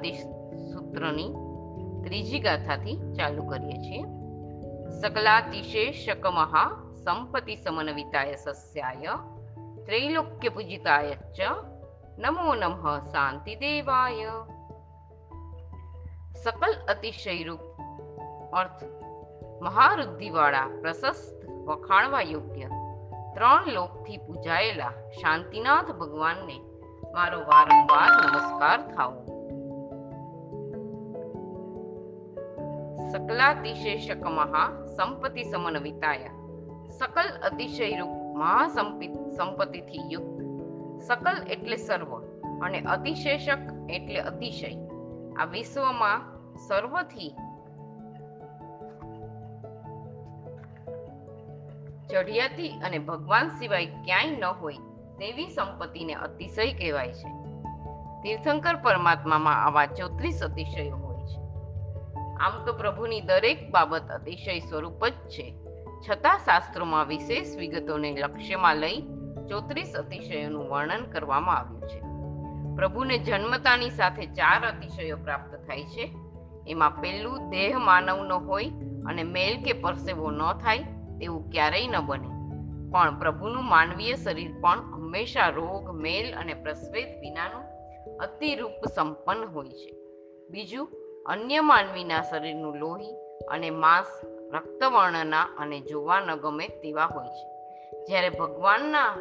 શાંતિ સૂત્રની ત્રીજી ગાથાથી ચાલુ કરીએ છીએ. સકલાતિશે શકમહા સંપતિ સમન્વિતાય સસ્યાય, ત્રૈલોક્ય પૂજિતાય ચ, નમો નમઃ શાંતિ દેવાય. સકલ અતિશયરૂપ અર્થ મહારુદ્ધિવાળા પ્રશસ્ત, વખાણવા યોગ્ય, ત્રણ લોકથી પૂજાયેલા શાંતિનાથ ભગવાનને મારો વારંવાર નમસ્કાર થાવો સકલાતિશેષક મહા સંપત્તિ સમન્વિતાય સકલ અતિશયરૂપ મહાસંપિત સંપત્તિથી યુક્ત સકલ એટલે સર્વ અને અતિશેષક એટલે અતિશય આ વિશ્વમાં સર્વથી ચઢિયાતી અને ભગવાન સિવાય ક્યાંય ન હોય તેવી સંપત્તિને અતિશય કહેવાય છે તીર્થંકર પરમાત્મામાં આવા ચોત્રીસ અતિશયો આમ તો પ્રભુની દરેક બાબત અતિશય સ્વરૂપ જ છે. છતાં શાસ્ત્રોમાં વિશેષ વિગતોને લક્ષ્યમાં લઈ ચોત્રીસ અતિશયોનું વર્ણન કરવામાં આવ્યું છે. પ્રભુને જન્મતાની સાથે ચાર અતિશયો પ્રાપ્ત થાય છે. એમાં પહેલું દેહ માનવનો હોય અને મેલ કે પરસેવો ન થાય તેવું ક્યારેય ન બને. પણ પ્રભુનું માનવીય શરીર પણ હંમેશા રોગ, મેલ અને પ્રસ્વેદ વિનાનું અતિરૂપ સંપન્ન હોય છે. બીજું અન્ય માનવીના શરીરનું લોહી અને માંસ, રક્તવર્ણના અને જોવા ન ગમે તેવા હોય છે. જ્યારે ભગવાનના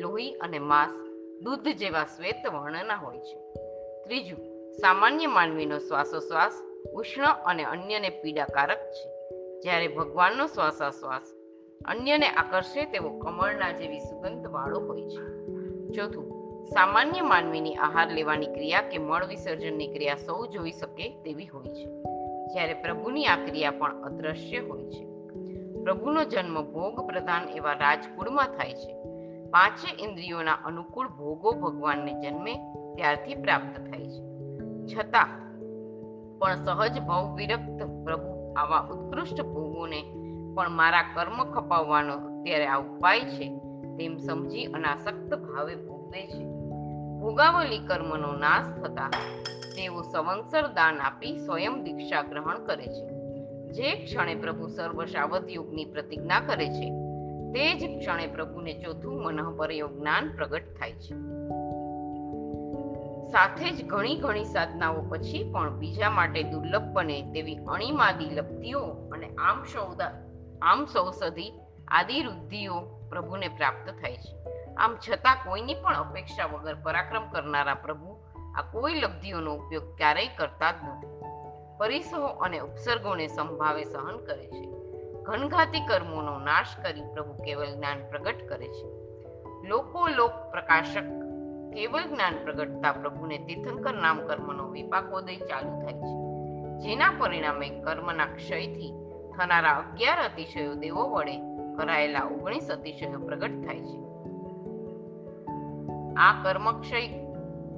લોહી અને માંસ દૂધ જેવા શ્વેત વર્ણના હોય છે. ત્રીજું, સામાન્ય માનવીનો શ્વાસોશ્વાસ ઉષ્ણ અને અન્યને પીડાકારક છે. જ્યારે ભગવાનનો શ્વાસોશ્વાસ અન્યને આકર્ષે તેવો કમળના જેવી સુગંધ વાળો હોય છે. ચોથું સામાન્ય માનવીની આહાર લેવાની ક્રિયા કે મળ વિસર્જનની ક્રિયા સૌ જોઈ શકે તેવી હોય છે. જ્યારે પ્રભુની આ ક્રિયા પણ અદ્રશ્ય હોય છે. પ્રભુનો જન્મ ભોગ પ્રધાન એવા રાજકુળમાં થાય છે. પાંચે ઇન્દ્રિયોના અનુકૂળ ભોગો ભગવાનને જન્મે ત્યારથી પ્રાપ્ત થાય છે. છતાં પણ સહજ ભાવ વિરક્ત પ્રભુ આવા ઉત્કૃષ્ટ ભોગોને પણ મારા કર્મ ખપાવવાનો અત્યારે આ ઉપાય છે, તેમ સમજી અનાસક્ત ભાવે ભોગવે છે. ભોગાવલી કર્મનો નાશ થતા તેઓ સંવત્સર દાન આપી સ્વયં દીક્ષા ગ્રહણ કરે છે. જે ક્ષણે પ્રભુ સર્વ સાવધ યોગની પ્રતિજ્ઞા કરે છે, તે જ ક્ષણે પ્રભુને ચોથું મનઃપરયો જ્ઞાન પ્રગટ થાય છે. સાથે જ ઘણી ઘણી સાધનાઓ પછી પણ બીજા માટે દુર્લભ બને તેવી અણીમાદી લબ્ધિઓ અને આમ સૌદા, આમ સૌષધિ આદિ રુદ્ધિઓ પ્રભુને પ્રાપ્ત થાય છે. આમ છતાં કોઈની પણ અપેક્ષા વગર પરાક્રમ કરનારા પ્રભુ આ કોઈ લબ્ધિઓનો ઉપયોગ ક્યારેય કરતા જ નથી. પરિસહો અને ઉપસર્ગોને સંભાવે સહન કરે છે. ઘનઘાતી કર્મોનો નાશ કરી પ્રભુ કેવલ જ્ઞાન પ્રગટ કરે છે. લોકો લોક પ્રકાશક કેવલ જ્ઞાન પ્રગટતા પ્રભુને તીર્થંકર નામ કર્મનો વિપાકોદય ચાલુ થાય છે. જેના પરિણામે કર્મના ક્ષયથી થનારા અગિયાર અતિશયો દેવો વડે કરાયેલા ઓગણીસ અતિશયો પ્રગટ થાય છે. આ કર્મક્ષય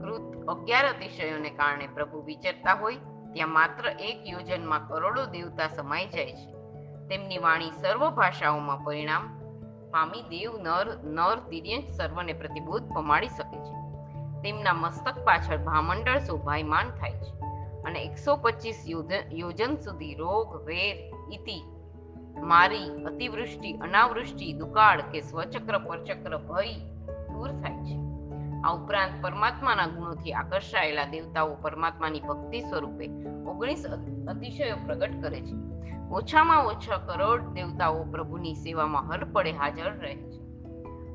કૃત અગિયાર અતિશયોને કારણે પ્રભુ વિચરતા હોય, ત્યાં માત્ર એક યોજનમાં કરોડો દેવતા સમાઈ જાય છે. તેમની વાણી સર્વ ભાષાઓમાં પરિણામ પામી દેવ નર નર દિર્યંશ સર્વને પ્રતિબોધ પમાડી શકે છે. તેમના મસ્તક પાછળ ભામંડળ શોભાયમાન થાય છે અને એકસો પચીસ યોજન સુધી રોગ, વેર, ઇતિ, મારી, અતિવૃષ્ટિ, અનાવૃષ્ટિ, દુકાળ કે સ્વચક્ર, પરચક્ર ભય દૂર થાય છે. આ ઉપરાંત પરમાત્માના ગુણોથી આકર્ષાયેલા દેવતાઓ પરમાત્માની ભક્તિ સ્વરૂપે ઓગણીસ અતિશયો પ્રગટ કરે છે. ઓછામાં ઓછા કરોડ દેવતાઓ પ્રભુની સેવામાં હર પડે હાજર રહે છે.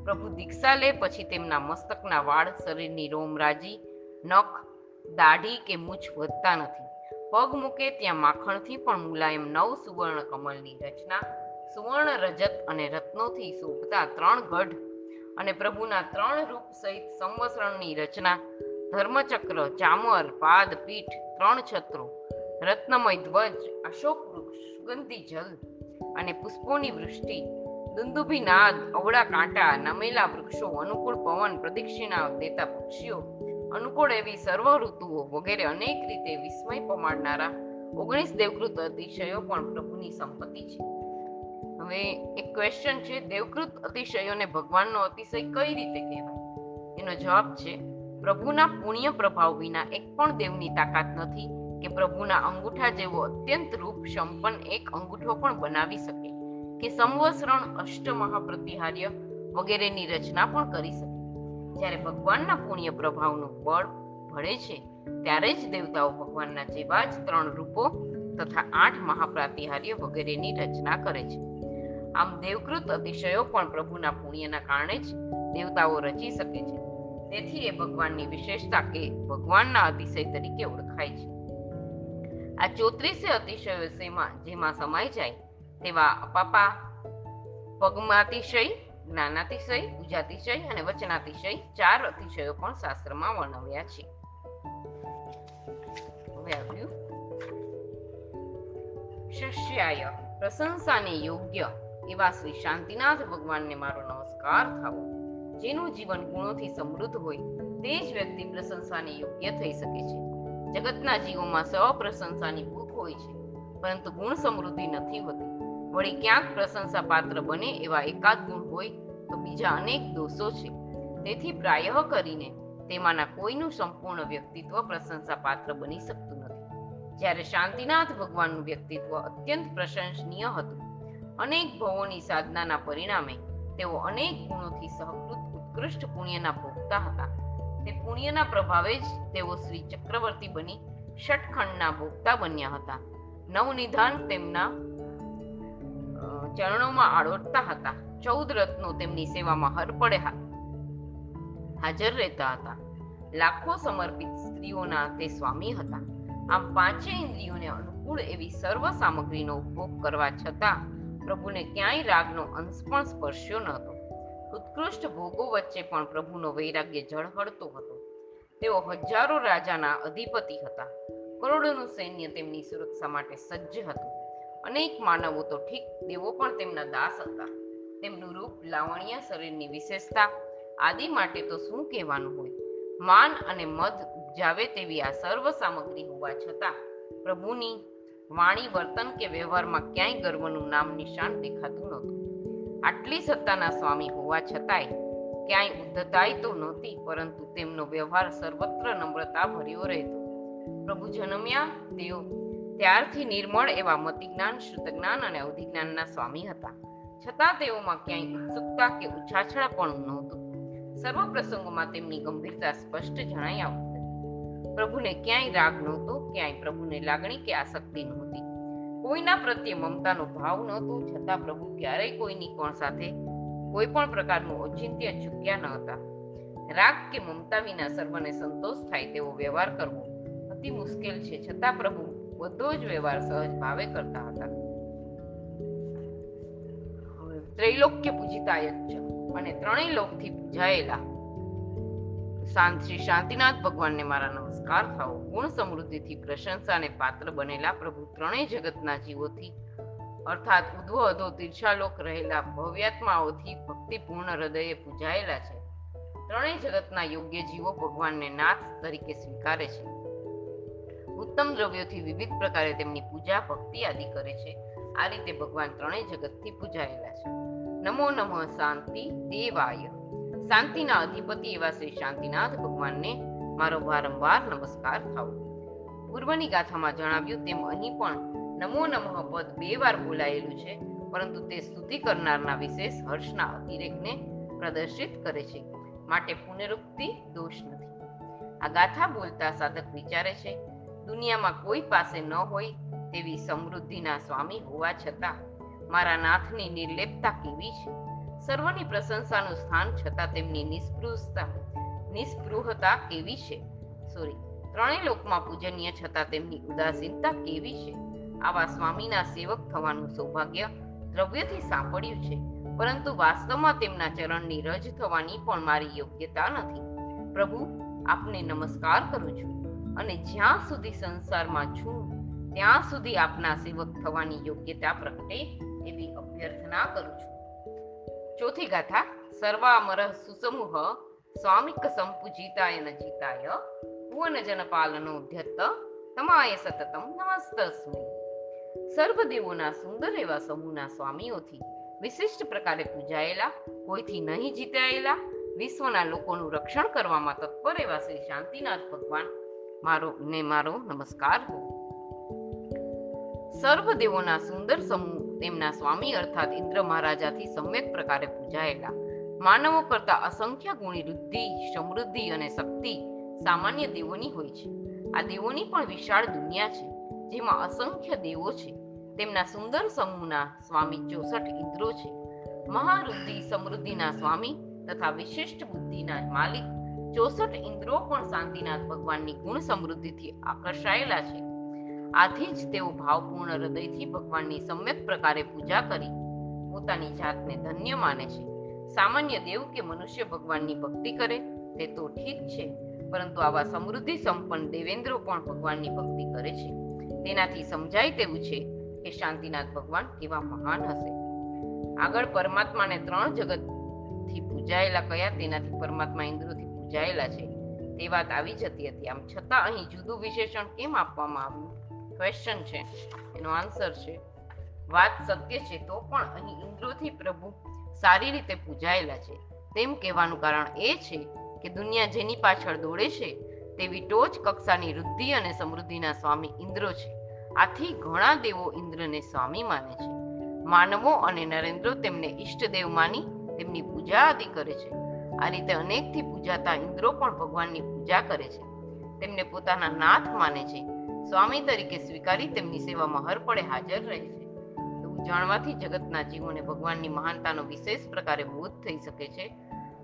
પ્રભુ દીક્ષા લે પછી તેમના મસ્તકના વાળ, શરીરની રોમરાજી, નખ, દાઢી કે મૂછ વધતા નથી. પગ મૂકે ત્યાં માખણથી પણ મુલાયમ નવ સુવર્ણ કમલની રચના, સુવર્ણ રજત અને રત્નોથી શોભતા ત્રણ ગઢ અને પ્રભુના ત્રણ રૂપ સહિત સંવસરણની રચના, ધર્મચક્ર, ચામર, પાદ, પીઠ, ત્રણ છત્રો, રત્નમય ધ્વજ, અશોક વૃક્ષ, સુગંધી જલ અને પુષ્પોની વૃષ્ટિ દુંદુભી નાદ અવળા કાંટા, નમેલા વૃક્ષો, અનુકૂળ પવન, પ્રદક્ષિણા દેતા પક્ષીઓ, અનુકૂળ એવી સર્વ ઋતુઓ વગેરે અનેક રીતે વિસ્મય પમાડનારા ઓગણીસ દેવકૃત અતિશયો પણ પ્રભુની સંપત્તિ છે. હવે એક ક્વેશ્ચન છે, દેવકૃત અતિશયોને ભગવાનનો અતિશય કઈ રીતે કહેવાય? એનો જવાબ છે, પ્રભુના પુણ્ય પ્રભાવ વિના એક પણ દેવની તાકાત નથી કે પ્રભુના અંગૂઠા જેવો અત્યંત રૂપ સંપન્ન એક અંગૂઠો પણ બનાવી શકે કે સંવત્સરણ અષ્ટમહાપ્રતિહાર્ય વગેરેની રચના પણ કરી શકે. જ્યારે ભગવાનના પુણ્ય પ્રભાવનું બળ ભળે છે, ત્યારે જ દેવતાઓ ભગવાનના જેવા જ ત્રણ રૂપો તથા આઠ મહાપ્રાતિહાર્ય વગેરેની રચના કરે છે. આમ દેવકૃત અતિશયો પણ પ્રભુના પુણ્યના કારણે જ દેવતાઓ રચી શકે છે. તેથી એ ભગવાનની વિશેષતા કે ભગવાનના અતિશય તરીકે ઓળખાય છે. આ ચોત્રીસે અતિશયો શેમાં જેમાં સમાઈ જાય તેવા અપાપા, પગમાતિશય, જ્ઞાનાતિશય પૂજાતિશય અને વચનાતિશય ચાર અતિશયો પણ શાસ્ત્રમાં વર્ણવ્યા છે. શસ્યાય પ્રશંસાને યોગ્ય એવા શ્રી શાંતિનાથ ભગવાનને મારો નમસ્કાર થાવો. જેનું જીવન ગુણોથી સમૃદ્ધ હોય, તે જ વ્યક્તિ પ્રશંસાને યોગ્ય થઈ શકે છે. જગતના જીવોમાં સૌ પ્રશંસાની ભૂખ હોય છે, પરંતુ ગુણ સમૃદ્ધિ નથી હોતી. વળી ક્યાંક પ્રશંસા પાત્ર બને એવા એકાદ ગુણ હોય, તો બીજા અનેક દોષો છે. તેથી પ્રાયઃ કરીને તેમાંના કોઈનું સંપૂર્ણ વ્યક્તિત્વ પ્રશંસા પાત્ર બની શકતું નથી. જ્યારે શાંતિનાથ ભગવાનનું વ્યક્તિત્વ અત્યંત પ્રશંસનીય હતું અનેક ભવોની સાધનાના પરિણામે તેઓ અનેક ગુણોથી સહકૃત, ઉત્કૃષ્ટ પુણ્યના ભોગતા હતા. તે પુણ્યના પ્રભાવે જ તેઓ શ્રી ચક્રવર્તી બની ષટખંડના ભોગતા બન્યા હતા. નવનિધાન તેમના ચરણોમાં આળોટતા હતા. ચૌદ રત્નો તેમની સેવામાં હરપડે હાજર રહેતા હતા. લાખો સમર્પિત સ્ત્રીઓના તે સ્વામી હતા. આમ પાંચે ઇન્દ્રિયોને અનુકૂળ એવી સર્વ સામગ્રીનો ઉપભોગ કરવા છતાં પ્રભુને ક્યાંય રાગનો અંશ પણ સ્પર્શ્યો ન હતો ઉત્કૃષ્ટ ભોગો વચ્ચે પણ પ્રભુનો વૈરાગ્ય ઝળહળતો હતો. તેઓ હજારો રાજાના અધિપતિ હતા. કરોડોનું સૈન્ય તેમની સુરક્ષા માટે સજ્જ હતું. અનેક માનવો તો ઠીક દેવો પણ તેમના દાસ હતા. તેમનું રૂપ લાવણ્ય શરીરની વિશેષતા આદિ માટે તો શું કહેવાનું હોય? માન અને મધ ઉપજાવે તેવી આ સર્વ સામગ્રી હોવા છતાં પ્રભુની વાણી, વર્તન કે વ્યવહારમાં ક્યાંય ગર્વનું નામ, નિશાન દેખાતું નહોતું. આટલી સત્તાના સ્વામી હોવા છતાંય ક્યાંય ઉદ્ધતાય તો નહોતી, પરંતુ તેમનો વ્યવહાર સર્વત્ર નમ્રતા ભર્યો રહેતો. પ્રભુ જન્મ્યા, તેઓ ત્યારથી નિર્મળ એવા મતિજ્ઞાન, શુદ્ધજ્ઞાન અને અવધિજ્ઞાનના સ્વામી હતા. છતાં તેઓમાં ક્યાંય ઉત્સુકતા કે ઉછાછળા પણ નહોતું. સર્વ પ્રસંગોમાં તેમની ગંભીરતા સ્પષ્ટ જણાઈ આવતી પ્રભુને ક્યાંય રાગ નહોતો, ક્યાંય પ્રભુને લાગણી કે આસક્તિ નહોતી. કોઈના પ્રત્યે મમતાનો ભાવ નહોતો, છતાં પ્રભુ ક્યારેય કોઈની કોણ સાથે કોઈ પણ પ્રકારનું ઔચિત્ય ચૂક્યા ન હતા. રાગ કે મમતા વિના સર્વને સંતોષ થાય તેવો વ્યવહાર કરવો અતિ મુશ્કેલ છે, છતાં પ્રભુ બધો જ વ્યવહાર સહજ ભાવે કરતા હતા. ત્રૈલોક્ય પૂજિતાય જ અને ત્રણેય લોકથી પૂજાયેલા શાંત શ્રી શાંતિનાથ ભગવાનને મારા નમસ્કાર થાઓ. ગુણ સમૃદ્ધિથી પ્રશંસાને પાત્ર બનેલા પ્રભુ ત્રણેય જગતના જીવોથી, અર્થાત ઉદ્વ અધો તીર્ષાલોક રહેલા ભવ્યાત્માઓથી ભક્તિપૂર્ણ હૃદયે પૂજાયેલા છે. ત્રણેય જગતના યોગ્ય જીવો ભગવાનને નાથ તરીકે સ્વીકારે છે. ઉત્તમ દ્રવ્યોથી વિવિધ પ્રકારે તેમની પૂજા, ભક્તિ આદિ કરે છે. આ રીતે ભગવાન ત્રણેય જગતથી પૂજાયેલા છે. નમો નમઃ, શાંતિ, દેવાય. શાંતિના અધિપતિ એવા શ્રી શાંતિનાથ ભગવાનને મારો વારંવાર નમસ્કાર થાવ પૂર્વની ગાથામાં જણાવ્યું તેમ અહીં પણ નમો નમઃ પદ બે વાર બોલાયેલું છે, પરંતુ તે સ્તુતિ કરનારના વિશેષ હર્ષના અતિરેકને પ્રદર્શિત કરે છે. માટે પુનરુક્તિ દોષ નથી. આ ગાથા બોલતા સાધક વિચારે છે, દુનિયામાં કોઈ પાસે ન હોય તેવી સમૃદ્ધિના સ્વામી હોવા છતાં મારા નાથની નિર્લેપતા કેવી છે? સર્વની પ્રશંસાનું સ્થાન છતાં તેમની નિસ્પૃહતા નિસ્પૃહતા કેવી છે? સોરી ત્રણેય લોકમાં પૂજનીય છતાં તેમની ઉદાસીનતા કેવી છે? આવા સ્વામીના સેવક થવાનું સૌભાગ્ય દ્રવ્યથી સાંપડ્યું છે, પરંતુ વાસ્તવમાં તેમના ચરણની રજ થવાની પણ મારી યોગ્યતા નથી. પ્રભુ, આપને નમસ્કાર કરું છું અને જ્યાં સુધી સંસારમાં છું, ત્યાં સુધી આપના સેવક થવાની યોગ્યતા પ્રગટે એવી અભ્યર્થના કરું છું. ચોથી ગાથા સર્વામર સુસમૂહ, સ્વામિક સંપૂજિતાય ન જીતાય ભુવન જન પાલનો ધ્યત તમાય સતતમ નમસ્તસ્મે. સર્વદેવોના સુંદર એવા સમૂહના સ્વામીઓથી વિશિષ્ટ પ્રકારે પૂજાયેલા, કોઈથી નહીં જીતાયેલા, વિશ્વના લોકોનું રક્ષણ કરવામાં તત્પર એવા શ્રી શાંતિનાથ ભગવાન મારો ને મારો નમસ્કાર હો સર્વદેવોના સુંદર સમૂહ તેમના સ્વામી અર્થાત ઇન્દ્ર મહારાજાથી સમ્યક પ્રકારે પૂજાયેલા. માનવો કરતા અસંખ્ય ગુણી વૃદ્ધિ, સમૃદ્ધિ અને શક્તિ સામાન્ય દેવોની હોય છે. આ દેવોની પણ વિશાળ દુનિયા છે, જેમાં અસંખ્ય દેવો છે. તેમના સુંદર સમૂહના સ્વામી ચોસઠ ઇન્દ્રો છે. મહારુદ્ધિ સમૃદ્ધિના સ્વામી તથા વિશિષ્ટ બુદ્ધિના માલિક ચોસઠ ઇન્દ્રો પણ શાંતિનાથ ભગવાનની ગુણ સમૃદ્ધિથી આકર્ષાયેલા છે. આથી જ તેઓ ભાવપૂર્ણ હૃદયથી ભગવાનની સમ્યક પ્રકારે પૂજા કરી પોતાની જાતને ધન્ય માને છે. સામાન્ય દેવ કે મનુષ્ય ભગવાનની ભક્તિ કરે તે તો ઠીક છે, પરંતુ આવા સમૃદ્ધિ સંપન્ન દેવેન્દ્રો પણ ભગવાનની ભક્તિ કરે છે. તેનાથી સમજાય તેવું છે કે શાંતિનાથ ભગવાન કેવા મહાન હશે. આગળ પરમાત્માને ત્રણ જગતથી પૂજાયેલા કયા તેનાથી પરમાત્મા ઇન્દ્રોથી પૂજાયેલા છે તે વાત આવી જતી હતી. આમ છતાં અહીં જુદું વિશેષણ કેમ આપવામાં આવ્યું? ક્વેશ્ચન છે, એનો આન્સર છે. વાત સત્ય છે, તો પણ અહીં ઇન્દ્રોથી પ્રભુ સારી રીતે પૂજાયેલા છે. તેમ કહેવાનું કારણ એ છે કે દુનિયા જેની પાછળ દોડે છે, તેવી ટોચ કક્ષાની વૃદ્ધિ અને સમૃદ્ધિના સ્વામી ઇન્દ્રો છે. આથી ઘણા દેવો ઇન્દ્રને સ્વામી માને છે. માનવો અને નરેન્દ્રો તેમને ઈષ્ટદેવ માની તેમની પૂજા આદિ કરે છે. આ રીતે અનેકથી પૂજાતા ઇન્દ્રો પણ ભગવાનની પૂજા કરે છે. તેમને પોતાના નાથ માને છે. સ્વામી તરીકે સ્વીકારી તેમની સેવામાં હરપળે હાજર રહે છે. એવું જાણવાથી જગતના જીવોને ભગવાનની મહાનતાનો વિશેષ પ્રકારે બોધ થઈ શકે છે.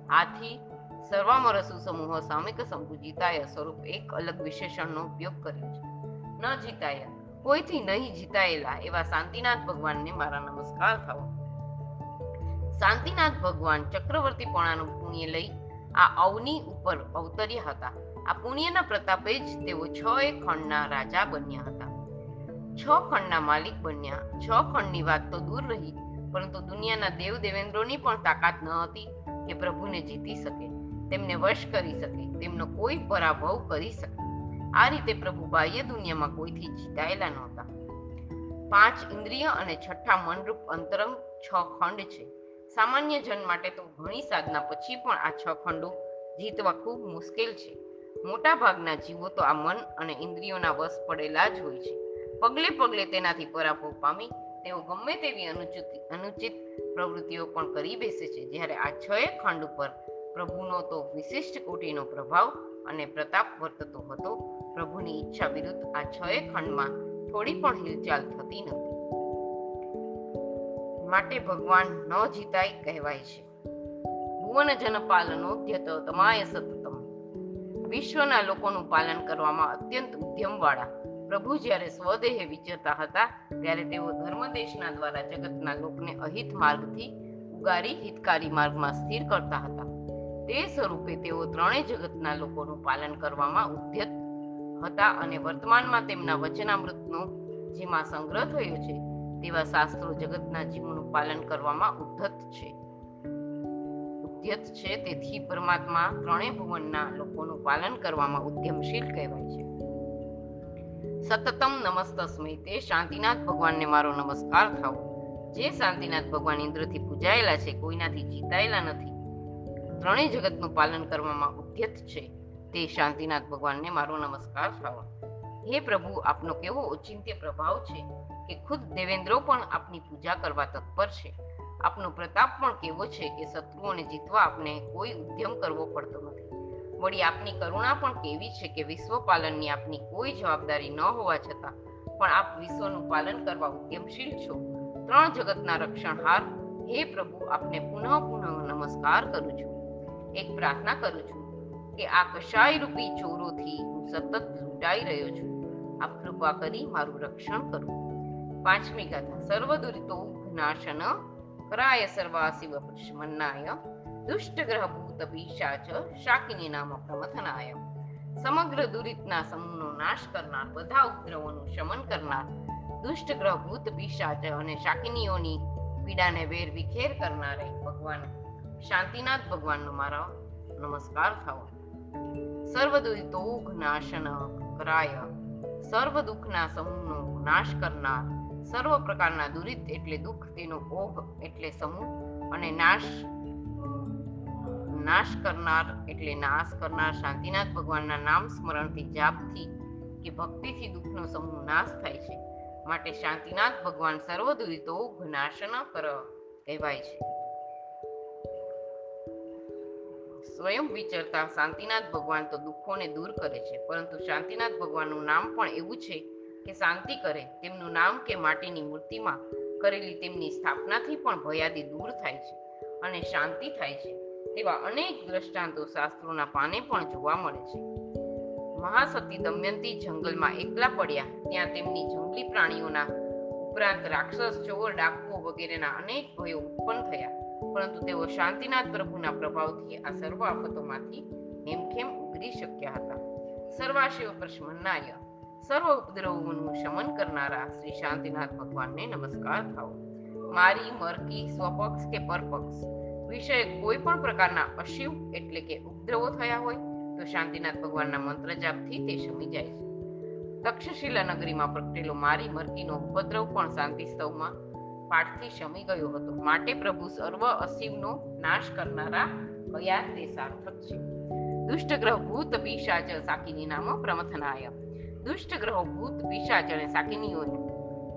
આથી સર્વામરસુ સમૂહ સામિક સંપૂજિતાય સ્વરૂપ એક અલગ વિશેષણનો ઉપયોગ કર્યો છે. ન જીતાય, કોઈથી નહીં જીતાયેલા એવા શાંતિનાથ ભગવાનને મારા નમસ્કાર થવા શાંતિનાથ ભગવાન ચક્રવર્તીપણાનું પુણ્ય લઈ આ અવની ઉપર અવતર્યા હતા. આ પુણ્યના પ્રતાપે જ તેઓ છ એક ખંડના રાજા બન્યા હતા. છ ખંડના માલિક બન્યા. છ ખંડની વાત તો દૂર રહી, પરંતુ દુનિયાના દેવ દેવેન્દ્રોની પણ તાકાત ન હતી કે પ્રભુને જીતી શકે. તેમને વશ કરી શકે, તેમનો કોઈ પરાભવ કરી શકે. આ રીતે પ્રભુ બાહ્ય દુનિયામાં કોઈથી જીતાયેલા નહોતા. પાંચ ઇન્દ્રિય અને છઠ્ઠા મનરૂપ અંતરંગ છ ખંડ છે. સામાન્ય જન માટે તો ઘણી સાધના પછી પણ આ છ ખંડો જીતવા ખૂબ મુશ્કેલ છે. મોટા ભાગના જીવો તો આ મન અને ઇન્દ્રિયોના વશ પડેલા જ હોય છે. પગલે પગલે તેનાથી પરાભવ પામી તેઓ ગમે તેવી અનુચિત અનુચિત પ્રવૃત્તિઓ પણ કરી બેસે છે. જ્યારે આ છ ખંડ ઉપર પ્રભુનો તો વિશિષ્ટ કોટીનો પ્રભાવ અને પ્રતાપ વર્તતો હતો, પ્રભુની ઈચ્છા વિરુદ્ધ આ છ ખંડમાં થોડી પણ હિલચાલ થતી નથી. માટે ભગવાન ન જીતાય કહેવાય છે. ભુવન જન પાલનો ધ્યત તમાય સતતમ વિશ્વના લોકોનું પાલન કરવામાં અત્યંત ઉદ્યમવાળા પ્રભુ જ્યારે સ્વદેહે વિચરતા હતા, ત્યારે તેઓ ધર્મદેશના દ્વારા જગતના લોકને અહિત માર્ગથી ઉગારી, હિતકારી માર્ગમાં સ્થિર કરતા હતા. તે સ્વરૂપે તેઓ ત્રણેય જગતના લોકોનું પાલન કરવામાં ઉદ્યત હતા અને વર્તમાનમાં તેમના વચનામૃતનો, જેમાં સંગ્રહ થયો છે, તેવા શાસ્ત્રો જગતના જીવોનું પાલન કરવામાં ઉદ્ધત છે. ઉદ્યત છે, તેથી પરમાત્મા ત્રણેય ભુવનના લોકોનું પાલન કરવામાં ઉદ્યમશીલ કહેવાય છે. સતતમ નમસ્તસ્મય તે શાંતિનાથ ભગવાનને મારો નમસ્કાર થાવ. જે શાંતિનાથ ભગવાન ઇન્દ્રથી પૂજાયેલા છે, કોઈનાથી જીતાયેલા નથી. ત્રણેય જગતનું પાલન કરવામાં ઉદ્યત છે, તે શાંતિનાથ ભગવાનને મારો નમસ્કાર થાવ. હે પ્રભુ, આપનો કેવો ઓચિંત્ય પ્રભાવ છે કે ખુદ દેવેન્દ્રો પણ આપની પૂજા કરવા તત્પર છે. આપનો પ્રતાપ પણ કેવો છે કે શત્રુઓને જીતવા આપને કોઈ ઉદ્યમ કરવો પડતો નથી. વળી આપની કરુણા પણ કેવી છે કે વિશ્વ પાલનની આપની કોઈ જવાબદારી ન હોવા છતાં પણ આપ વિશ્વનું પાલન કરવા ઉદ્યમશીલ છો. ત્રણ જગતના રક્ષણહાર, હે પ્રભુ, આપને પુનઃ પુનઃ નમસ્કાર કરું છું. એક પ્રાર્થના કરું છું કે આ કશાય રૂપી ચોરોથી હું સતત લૂંટાઈ રહ્યો છું. આપ કૃપા કરી મારું રક્ષણ કરો. પાંચમી ગાથા સર્વ દુરિતો નાશન કરાય સર્વાસિવ પ્રશ્મન્નાય દુષ્ટ ગ્રહ ભૂત પિશાચ શાકિની સમગ્ર દુરિતના સમૂહનો નાશ કરનાર બધા ઉપદ્રવોનું શમન કરનાર દુષ્ટ ગ્રહ ભૂત પિશાચ અને શાકિનીઓની પીડાને વેર વિખેર કરનારે ભગવાન શાંતિનાથ ભગવાનનો મારો નમસ્કાર થાવ સર્વ દુઃખ નાશન કરાય સર્વ દુઃખના સમૂહનો નાશ કરનાર સર્વ પ્રકારના દુરિત એટલે દુઃખ, તેનો ઓઘ એટલે સમૂહ અને નાશ નાશ કરનાર એટલે નાશ કરનાર શાંતિનાથ ભગવાનના નામ સ્મરણથી, જાપથી કે ભક્તિથી દુઃખનો સમૂહ નાશ થાય છે. માટે શાંતિનાથ ભગવાન સર્વ દુરિતો નાશન કર કહેવાય છે. સ્વયં વિચરતા શાંતિનાથ ભગવાન તો દુઃખોને દૂર કરે છે. પરંતુ શાંતિનાથ ભગવાનનું નામ પણ એવું છે કે શાંતિ કરે તેમનું નામ કે માટીની મૂર્તિમાં કરેલી તેમની સ્થાપનાથી પણ ભયાદી દૂર થાય છે અને શાંતિ થાય છે તેવા અનેક દ્રષ્ટાંતો શાસ્ત્રોના પાને પણ જોવા મળે છે. મહાસતી દમયંતી જંગલમાં એકલા પડ્યા, ત્યાં તેમની જંગલી પ્રાણીઓના ઉપરાંત રાક્ષસ, ચોર ડાકુઓ વગેરેના અનેક ભયો ઉત્પન્ન થયા. પરંતુ તેઓ શાંતિનાથ પ્રભુના પ્રભાવથી આ સર્વ આફતોમાંથી હેમખેમ ઉગરી શક્યા હતા. સર્વાશિવ પ્રશ્મનાય સર્વ ઉપદ્રવોનું શમન કરનારા શ્રી શાંતિનાથ ભગવાનને નમસ્કાર થાઓ. મારી મરકી સ્વપક્ષ કે પરપક્ષ? વિષય કોઈ પણ પ્રકારના અશિવ એટલે કે ઉપદ્રવો થયા હોય, તો શાંતિનાથ ભગવાનના મંત્ર જાપથી તે શમી જાય છે. તક્ષશિલા નગરીમાં પ્રગટેલો મારી મરકીનો ઉપદ્રવ પણ શાંતિ સ્તવમાં પાઠથી શમી ગયો હતો. માટે પ્રભુ સર્વ અશિવનો નાશ કરનારા કયા તે સાર્થક છે. દુષ્ટ ગ્રહ ભૂત પિશાચ સાકીની નામ પ્રમથનાય. દુષ્ટ ગ્રહો ભૂત, પિશાચ અને સાકિનીઓને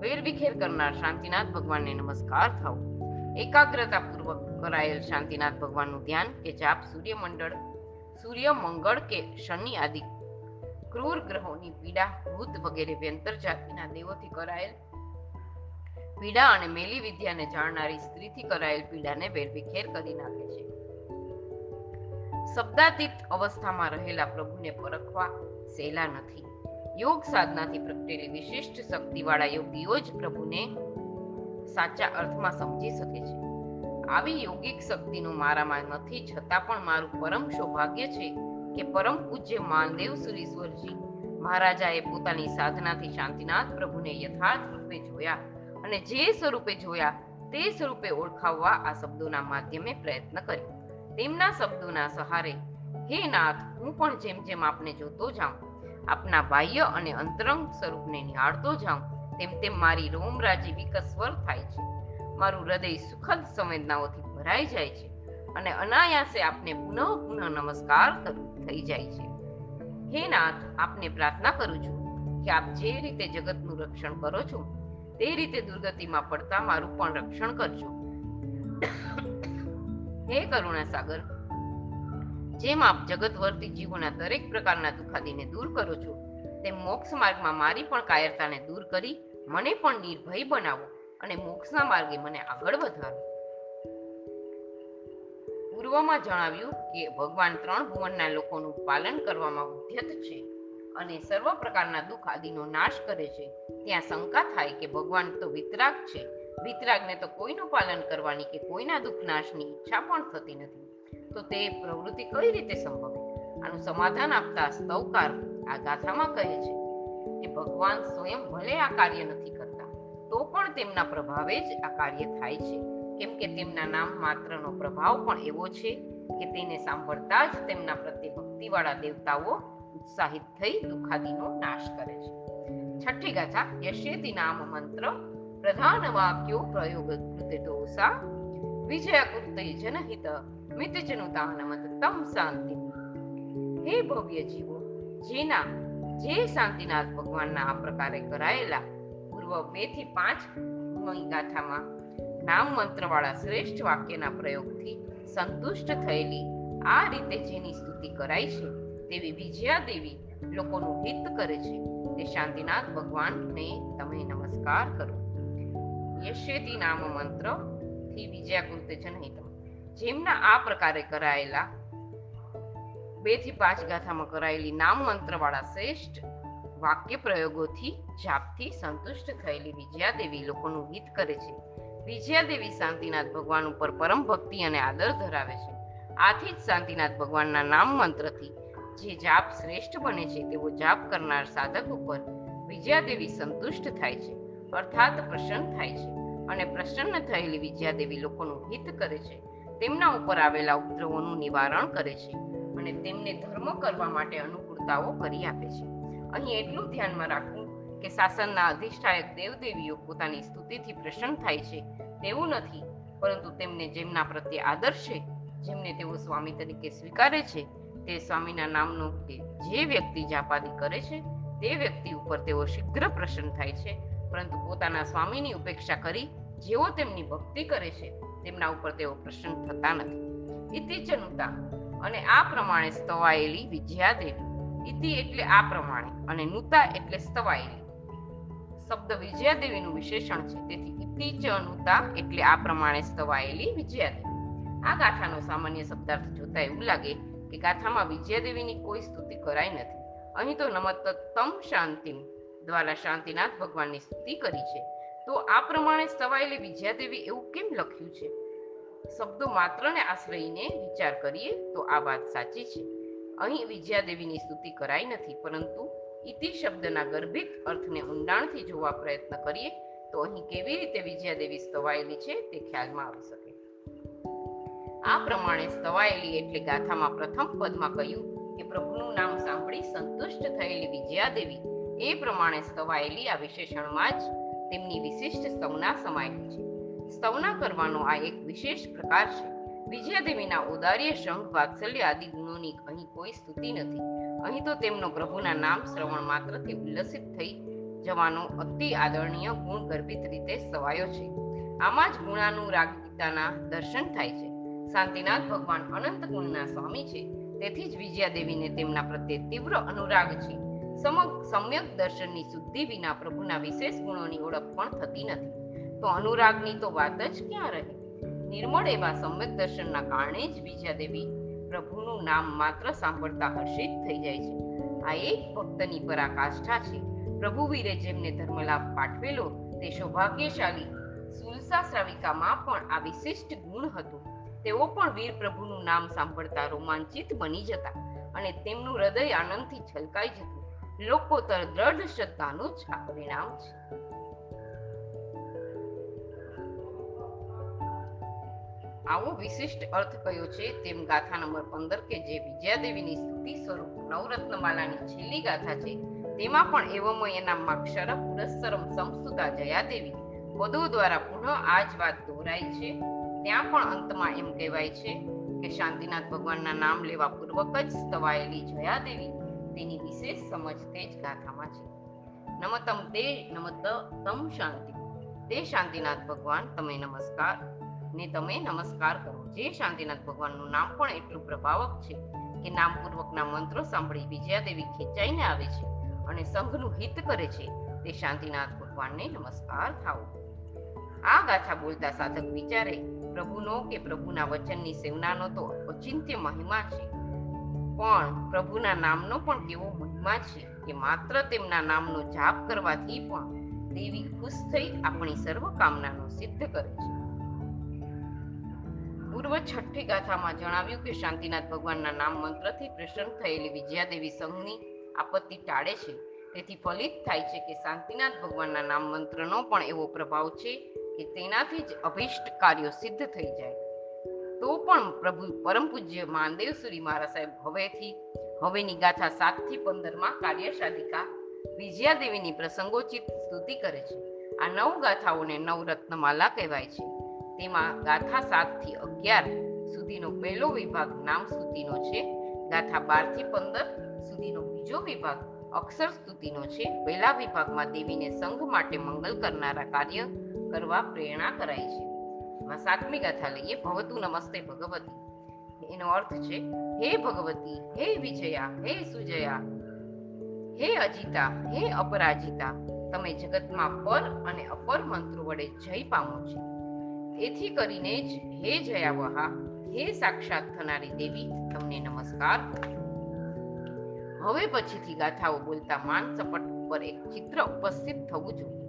વેરવિખેર કરનાર શાંતિનાથ ભગવાનને નમસ્કાર થાવ એકાગ્રતા પૂર્વક કરાયેલ શાંતિનાથ ભગવાનનું ધ્યાન કે જાપ સૂર્યમંડળ સૂર્ય મંગળ કે શનિ આદિ ક્રૂર ગ્રહોની પીડા, ભૂત વગેરે વ્યંતર જાતિના દેવોથી કરાયેલ પીડા અને મેલી વિદ્યાને જાણનારી સ્ત્રીથી કરાયેલ પીડાને વેરવિખેર કરી નાખે છે. શબ્દાતીત અવસ્થામાં રહેલા પ્રભુને પરખવા સહેલા નથી. યોગ સાધનાથી પ્રગટેલી વિશિષ્ટ શક્તિવાળા યોગીઓ જ પ્રભુને સાચા અર્થમાં સમજી શકે છે. આવી યોગિક શક્તિનું મારામાં નથી, છતાં પણ મારું પરમ સૌભાગ્ય છે કે પરમ પૂજ્ય માનદેવ સુરીશ્વરજી મહારાજાએ પોતાની સાધનાથી શાંતિનાથ પ્રભુને યથાર્થ રૂપે જોયા અને જે સ્વરૂપે જોયા તે સ્વરૂપે ઓળખાવવા આ શબ્દોના માધ્યમે પ્રયત્ન કર્યો. તેમના શબ્દોના સહારે, હે નાથ, હું પણ જેમ જેમ આપને જોતો જાઉં આપના બાહ્ય અને અંતરંગ સ્વરૂપને નિહાળતો જાઉં, તેમ તેમ મારી રોમરાજી વિકસવર થાય છે. મારું હૃદય સુખદ સંવેદનાઓથી ભરાઈ જાય છે અને અનાયાસે આપને પુનઃ પુનઃ નમસ્કાર કરું, થઈ જાય છે. હે નાથ, આપને પ્રાર્થના કરું છું કે આપ જે રીતે જગતનું રક્ષણ કરો છો, તે રીતે દુર્ગતિમાં પડતા મારું પણ રક્ષણ કરજો. હે કરુણા સાગર જેમ આપ જગતવર્તી જીવોના દરેક પ્રકારના દુખાદીને દૂર કરો છો, તેમ મોક્ષ માર્ગમાં મારી પણ કાયરતાને દૂર કરી, મને પણ નિર્ભય બનાવો અને મોક્ષના માર્ગે મને આગળ વધારો. પૂર્વમાં જણાવ્યું કે ભગવાન ત્રણ ભુવનના લોકોનું પાલન કરવામાં ઉદ્યત છે અને સર્વ પ્રકારના દુઃખ આદિનો નાશ કરે છે. ત્યાં શંકા થાય કે ભગવાન તો વિતરાગ છે. વિતરાગને તો કોઈનું પાલન કરવાની કે કોઈના દુઃખ નાશની ઈચ્છા પણ થતી નથી. તો તે પ્રવૃત્તિ કઈ રીતે સંભવે? આનું સમાધાન આપતા સ્તવકાર આ ગાથામાં કહે છે કે ભગવાન સ્વયં ભલે આ કાર્ય નથી કરતા, તો પણ તેમના પ્રભાવે જ આ કાર્ય થાય છે. કેમ કે તેમના નામ માત્રનો પ્રભાવ પણ એવો છે કે તેને સાંભળતા જ તેમના પ્રત્યે ભક્તિવાળા દેવતાઓ ઉત્સાહિત થઈ દુખાદીનો નાશ કરે છે. છઠ્ઠી ગાથા યશેતિ નામ મંત્ર પ્રધાન વાક્યો પ્રયોગ કૃતિદોષા વિજય કૃતે જનહિત મિત જનુતાનમત તમ શાંતિ હે ભવ્ય જીવો જેના જે શાંતિનાથ ભગવાનના આ પ્રકારે કરાયેલા પૂર્વ બેથી પાંચ ગાથામાં નામ મંત્રવાળા શ્રેષ્ઠ વાક્યના પ્રયોગથી સંતુષ્ટ થયેલી આ રીતે જેની સ્તુતિ કરાઈ છે, તેવી વિજયા દેવી લોકોનું હિત કરે છે, તે શાંતિનાથ ભગવાનને તમે નમસ્કાર કરો. યશ્વેતી નામ મંત્રથી વિજયા કૃતે જનહિતમ. જેમના આ પ્રકારે કરાયેલા બેથી પાંચ ગાથામાં કરાયેલી નામ મંત્રવાળા શ્રેષ્ઠ વાક્ય પ્રયોગોથી જાપથી સંતુષ્ટ થયેલી વિજયાદેવી લોકોનું હિત કરે છે. વિજયાદેવી શાંતિનાથ ભગવાન ઉપર પરમ ભક્તિ અને આદર ધરાવે છે. આથી જ શાંતિનાથ ભગવાનના નામ મંત્રથી જે જાપ શ્રેષ્ઠ બને છે, તેવો જાપ કરનાર સાધક ઉપર વિજયાદેવી સંતુષ્ટ થાય છે, અર્થાત પ્રસન્ન થાય છે અને પ્રસન્ન થયેલી વિજયાદેવી લોકોનું હિત કરે છે. તેમના ઉપર આવેલા ઉપદ્રવોનું નિવારણ કરે છે અને તેમને ધર્મ કરવા માટે અનુકૂળતાઓ કરી આપે છે. અહીં એટલું ધ્યાનમાં રાખવું કે શાસનના અધિષ્ઠાયક દેવદેવીઓ પોતાની સ્તુતિથી પ્રસન્ન થાય છે તેવું નથી, પરંતુ તેમને જેમના પ્રત્યે આદર છે, જેમને તેઓ સ્વામી તરીકે સ્વીકારે છે, તે સ્વામીના નામનો કે જે વ્યક્તિ જાપાદી કરે છે, તે વ્યક્તિ ઉપર તેઓ શીઘ્ર પ્રસન્ન થાય છે, પરંતુ પોતાના સ્વામીની ઉપેક્ષા કરી જેઓ તેમની ભક્તિ કરે છે તેમના ઉપર તેઓ પ્રસન્ન થતા નથી. ઇતિ ચનુતા અને આ પ્રમાણે સ્તવાયેલી વિજયાદેવી ઇતિ એટલે આ પ્રમાણે અને નુતા એટલે સ્તવાયેલી. શબ્દ વિજયાદેવીનું વિશેષણ છે. તેથી ઇતિ ચ એટલે આ પ્રમાણે સ્તવાયેલી વિજયાદેવી આ ગાથાનો સામાન્ય શબ્દાર્થ જોતા એવું લાગે કે ગાથામાં વિજયાદેવીની કોઈ સ્તુતિ કરાઈ નથી. અહીં તો નમત તમ શાંતિમ. દ્વારા શાંતિનાથ ભગવાનની સ્તુતિ કરી છે. તો આ પ્રમાણે સ્તવાયેલી વિજયાદેવી એવું કેમ લખ્યું છે? શબ્દો માત્રને આશ્રયને વિચાર કરીએ તો આ વાત સાચી છે. અહીં વિજયાદેવીની સ્તુતિ કરાઈ નથી, પરંતુ ઇતિ શબ્દના ગર્ભિત અર્થને ઊંડાણથી જોવા પ્રયત્ન કરીએ તો અહીં કેવી રીતે વિજયાદેવી સ્તવાયેલી છે તે ખ્યાલમાં આવી શકે. આ પ્રમાણે સ્તવાયેલી એટલે ગાથામાં પ્રથમ પદમાં કહ્યું કે પ્રભુનું નામ સાંભળી સંતુષ્ટ થયેલી વિજયાદેવી એ પ્રમાણે સ્તવાયેલી આ વિશેષણમાં જ તેમની વિશિષ્ટ સ્તવના સમાયેલી છે. સ્તવના કરવાનો આ એક વિશેષ પ્રકાર છે. વિજયાદેવીના ઉદાર્ય શંખ, વાત્સલ્ય આદિ ગુણોની અહીં કોઈ સ્તુતિ નથી. અહીં તો તેમનો પ્રભુના નામ શ્રવણ માત્રથી ઉલ્લસિત થઈ જવાનો અતિ આદરણીય ગુણ ગર્ભિત રીતે સવાયો છે. આમાં જ ગુણાનુરાગિતાના દર્શન થાય છે. શાંતિનાથ ભગવાન અનંત ગુણના સ્વામી છે. તેથી જ વિજયાદેવીને તેમના પ્રત્યે તીવ્ર અનુરાગ છે. સમ્યક દર્શનની શુદ્ધિ વિના પ્રભુના વિશેષ ગુણોની ઓળખ પણ થતી નથી. તો અનુરાગની તો વાત જ ક્યાં રહે? નિર્મળ એવા સમ્યક દર્શનના કારણે જ વિજયાદેવી પ્રભુનું નામ માત્ર સાંભળતા હર્ષિત થઈ જાય છે. આ એક ભક્તની પરાકાષ્ઠા છે. પ્રભુ વીરે જેમને ધર્મલાભ પાઠવેલો, તે સૌભાગ્યશાળી સુલસા શ્રાવિકામાં પણ આ વિશિષ્ટ ગુણ હતું. તેઓ પણ વીર પ્રભુનું નામ સાંભળતા રોમાંચિત બની જતા અને તેમનું હૃદય આનંદથી છલકાઈ જતું. લોકોતર દ્રઢ શ્રદ્ધાનું જ પરિણામ છે. આવો વિશિષ્ટ અર્થ કયો છે? તેમ ગાથા નંબર પંદર કે જે વિજયાદેવીની સ્તુતિ સ્વરૂપ નવરત્નમાલાની છેલ્લી ગાથા છે, તેમાં પણ એવમય એના માક્ષર પુરસ્સરમ સંસ્તુતા જયાદેવી પદો દ્વારા પુનઃ આ જ વાત દોહરાય છે. ત્યાં પણ અંતમાં એમ કહેવાય છે કે શાંતિનાથ ભગવાનના નામ લેવા પૂર્વક જ સ્તવાયેલી જયાદેવી તેની વિશેષ સમજ તે ગાથામાં છે. નમતમ તે નમત તમ શાંતિ. તે શાંતિનાથ ભગવાન, તમે નમસ્કાર. ને તમે નમસ્કાર કરો. જે શાંતિનાથ ભગવાનનું નામ પણ એટલું પ્રભાવક છે કે નામપૂર્વકના મંત્રો સાંભળી વિજયાદેવી ખેંચાઈને આવે છે અને સંઘનું હિત કરે છે તે શાંતિનાથ ભગવાનને નમસ્કાર થાઓ. આ ગાથા બોલતા સાધક વિચારે, પ્રભુનો કે પ્રભુના વચનની સેવનાનો તો અચિંત્ય મહિમા છે. પણ પ્રભુના નામનો પણ કેવો મહિમા છે કે માત્ર તેમના નામનો જાપ કરવાથી પણ દેવી ખુશ થઈ આપણી સર્વ કામનાનો સિદ્ધ કરે છે. પૂર્વ છઠ્ઠી ગાથામાં જણાવ્યું કે શાંતિનાથ ભગવાનના નામ મંત્રથી પ્રસન્ન થયેલી વિજયાદેવી સંઘની આપત્તિ ટાળે છે. તેથી ફલિત થાય છે કે શાંતિનાથ ભગવાનના નામ મંત્રનો પણ એવો પ્રભાવ છે કે તેનાથી જ અભિષ્ટ કાર્યો સિદ્ધ થઈ જાય. તો પણ પ્રભુ પરમ પૂજ્ય માનદેવ સુરી મહારાજ સાહેબ હવેથી, હવેની ગાથા સાતથી પંદરમાં કાર્ય સાધિકા વિજયાદેવીની પ્રસંગોચિત સ્તુતિ કરે છે. આ નવ ગાથાઓને નવરત્નમાલા કહેવાય છે. તેમાં ગાથા સાતથી અગિયાર સુધીનો પહેલો વિભાગ નામ સ્તુતિનો છે. ગાથા બારથી પંદર સુધીનો બીજો વિભાગ અક્ષર સ્તુતિનો છે. પહેલા વિભાગમાં દેવીને સંઘ માટે મંગલ કરનારા કાર્ય કરવા પ્રેરણા કરાય છે. એમાં સાતમી ગાથા લઈએ ભવતુ નમસ્તે ભગવતી. એનો અર્થ છે, હે ભગવતી, હે વિજયા, હે સુજયા, હે અજીતા, હે અપરાજિતા, તમે જગતમાં પર અને અપર મંત્રો વડે જય પામો છો. એથી કરીને જ હે જયાવહા, હે સાક્ષાત થનારી દેવી, તમને નમસ્કાર હવે પછીથી ગાથાઓ બોલતા માન સપટ ઉપર એક ચિત્ર ઉપસ્થિત થવું જોઈએ.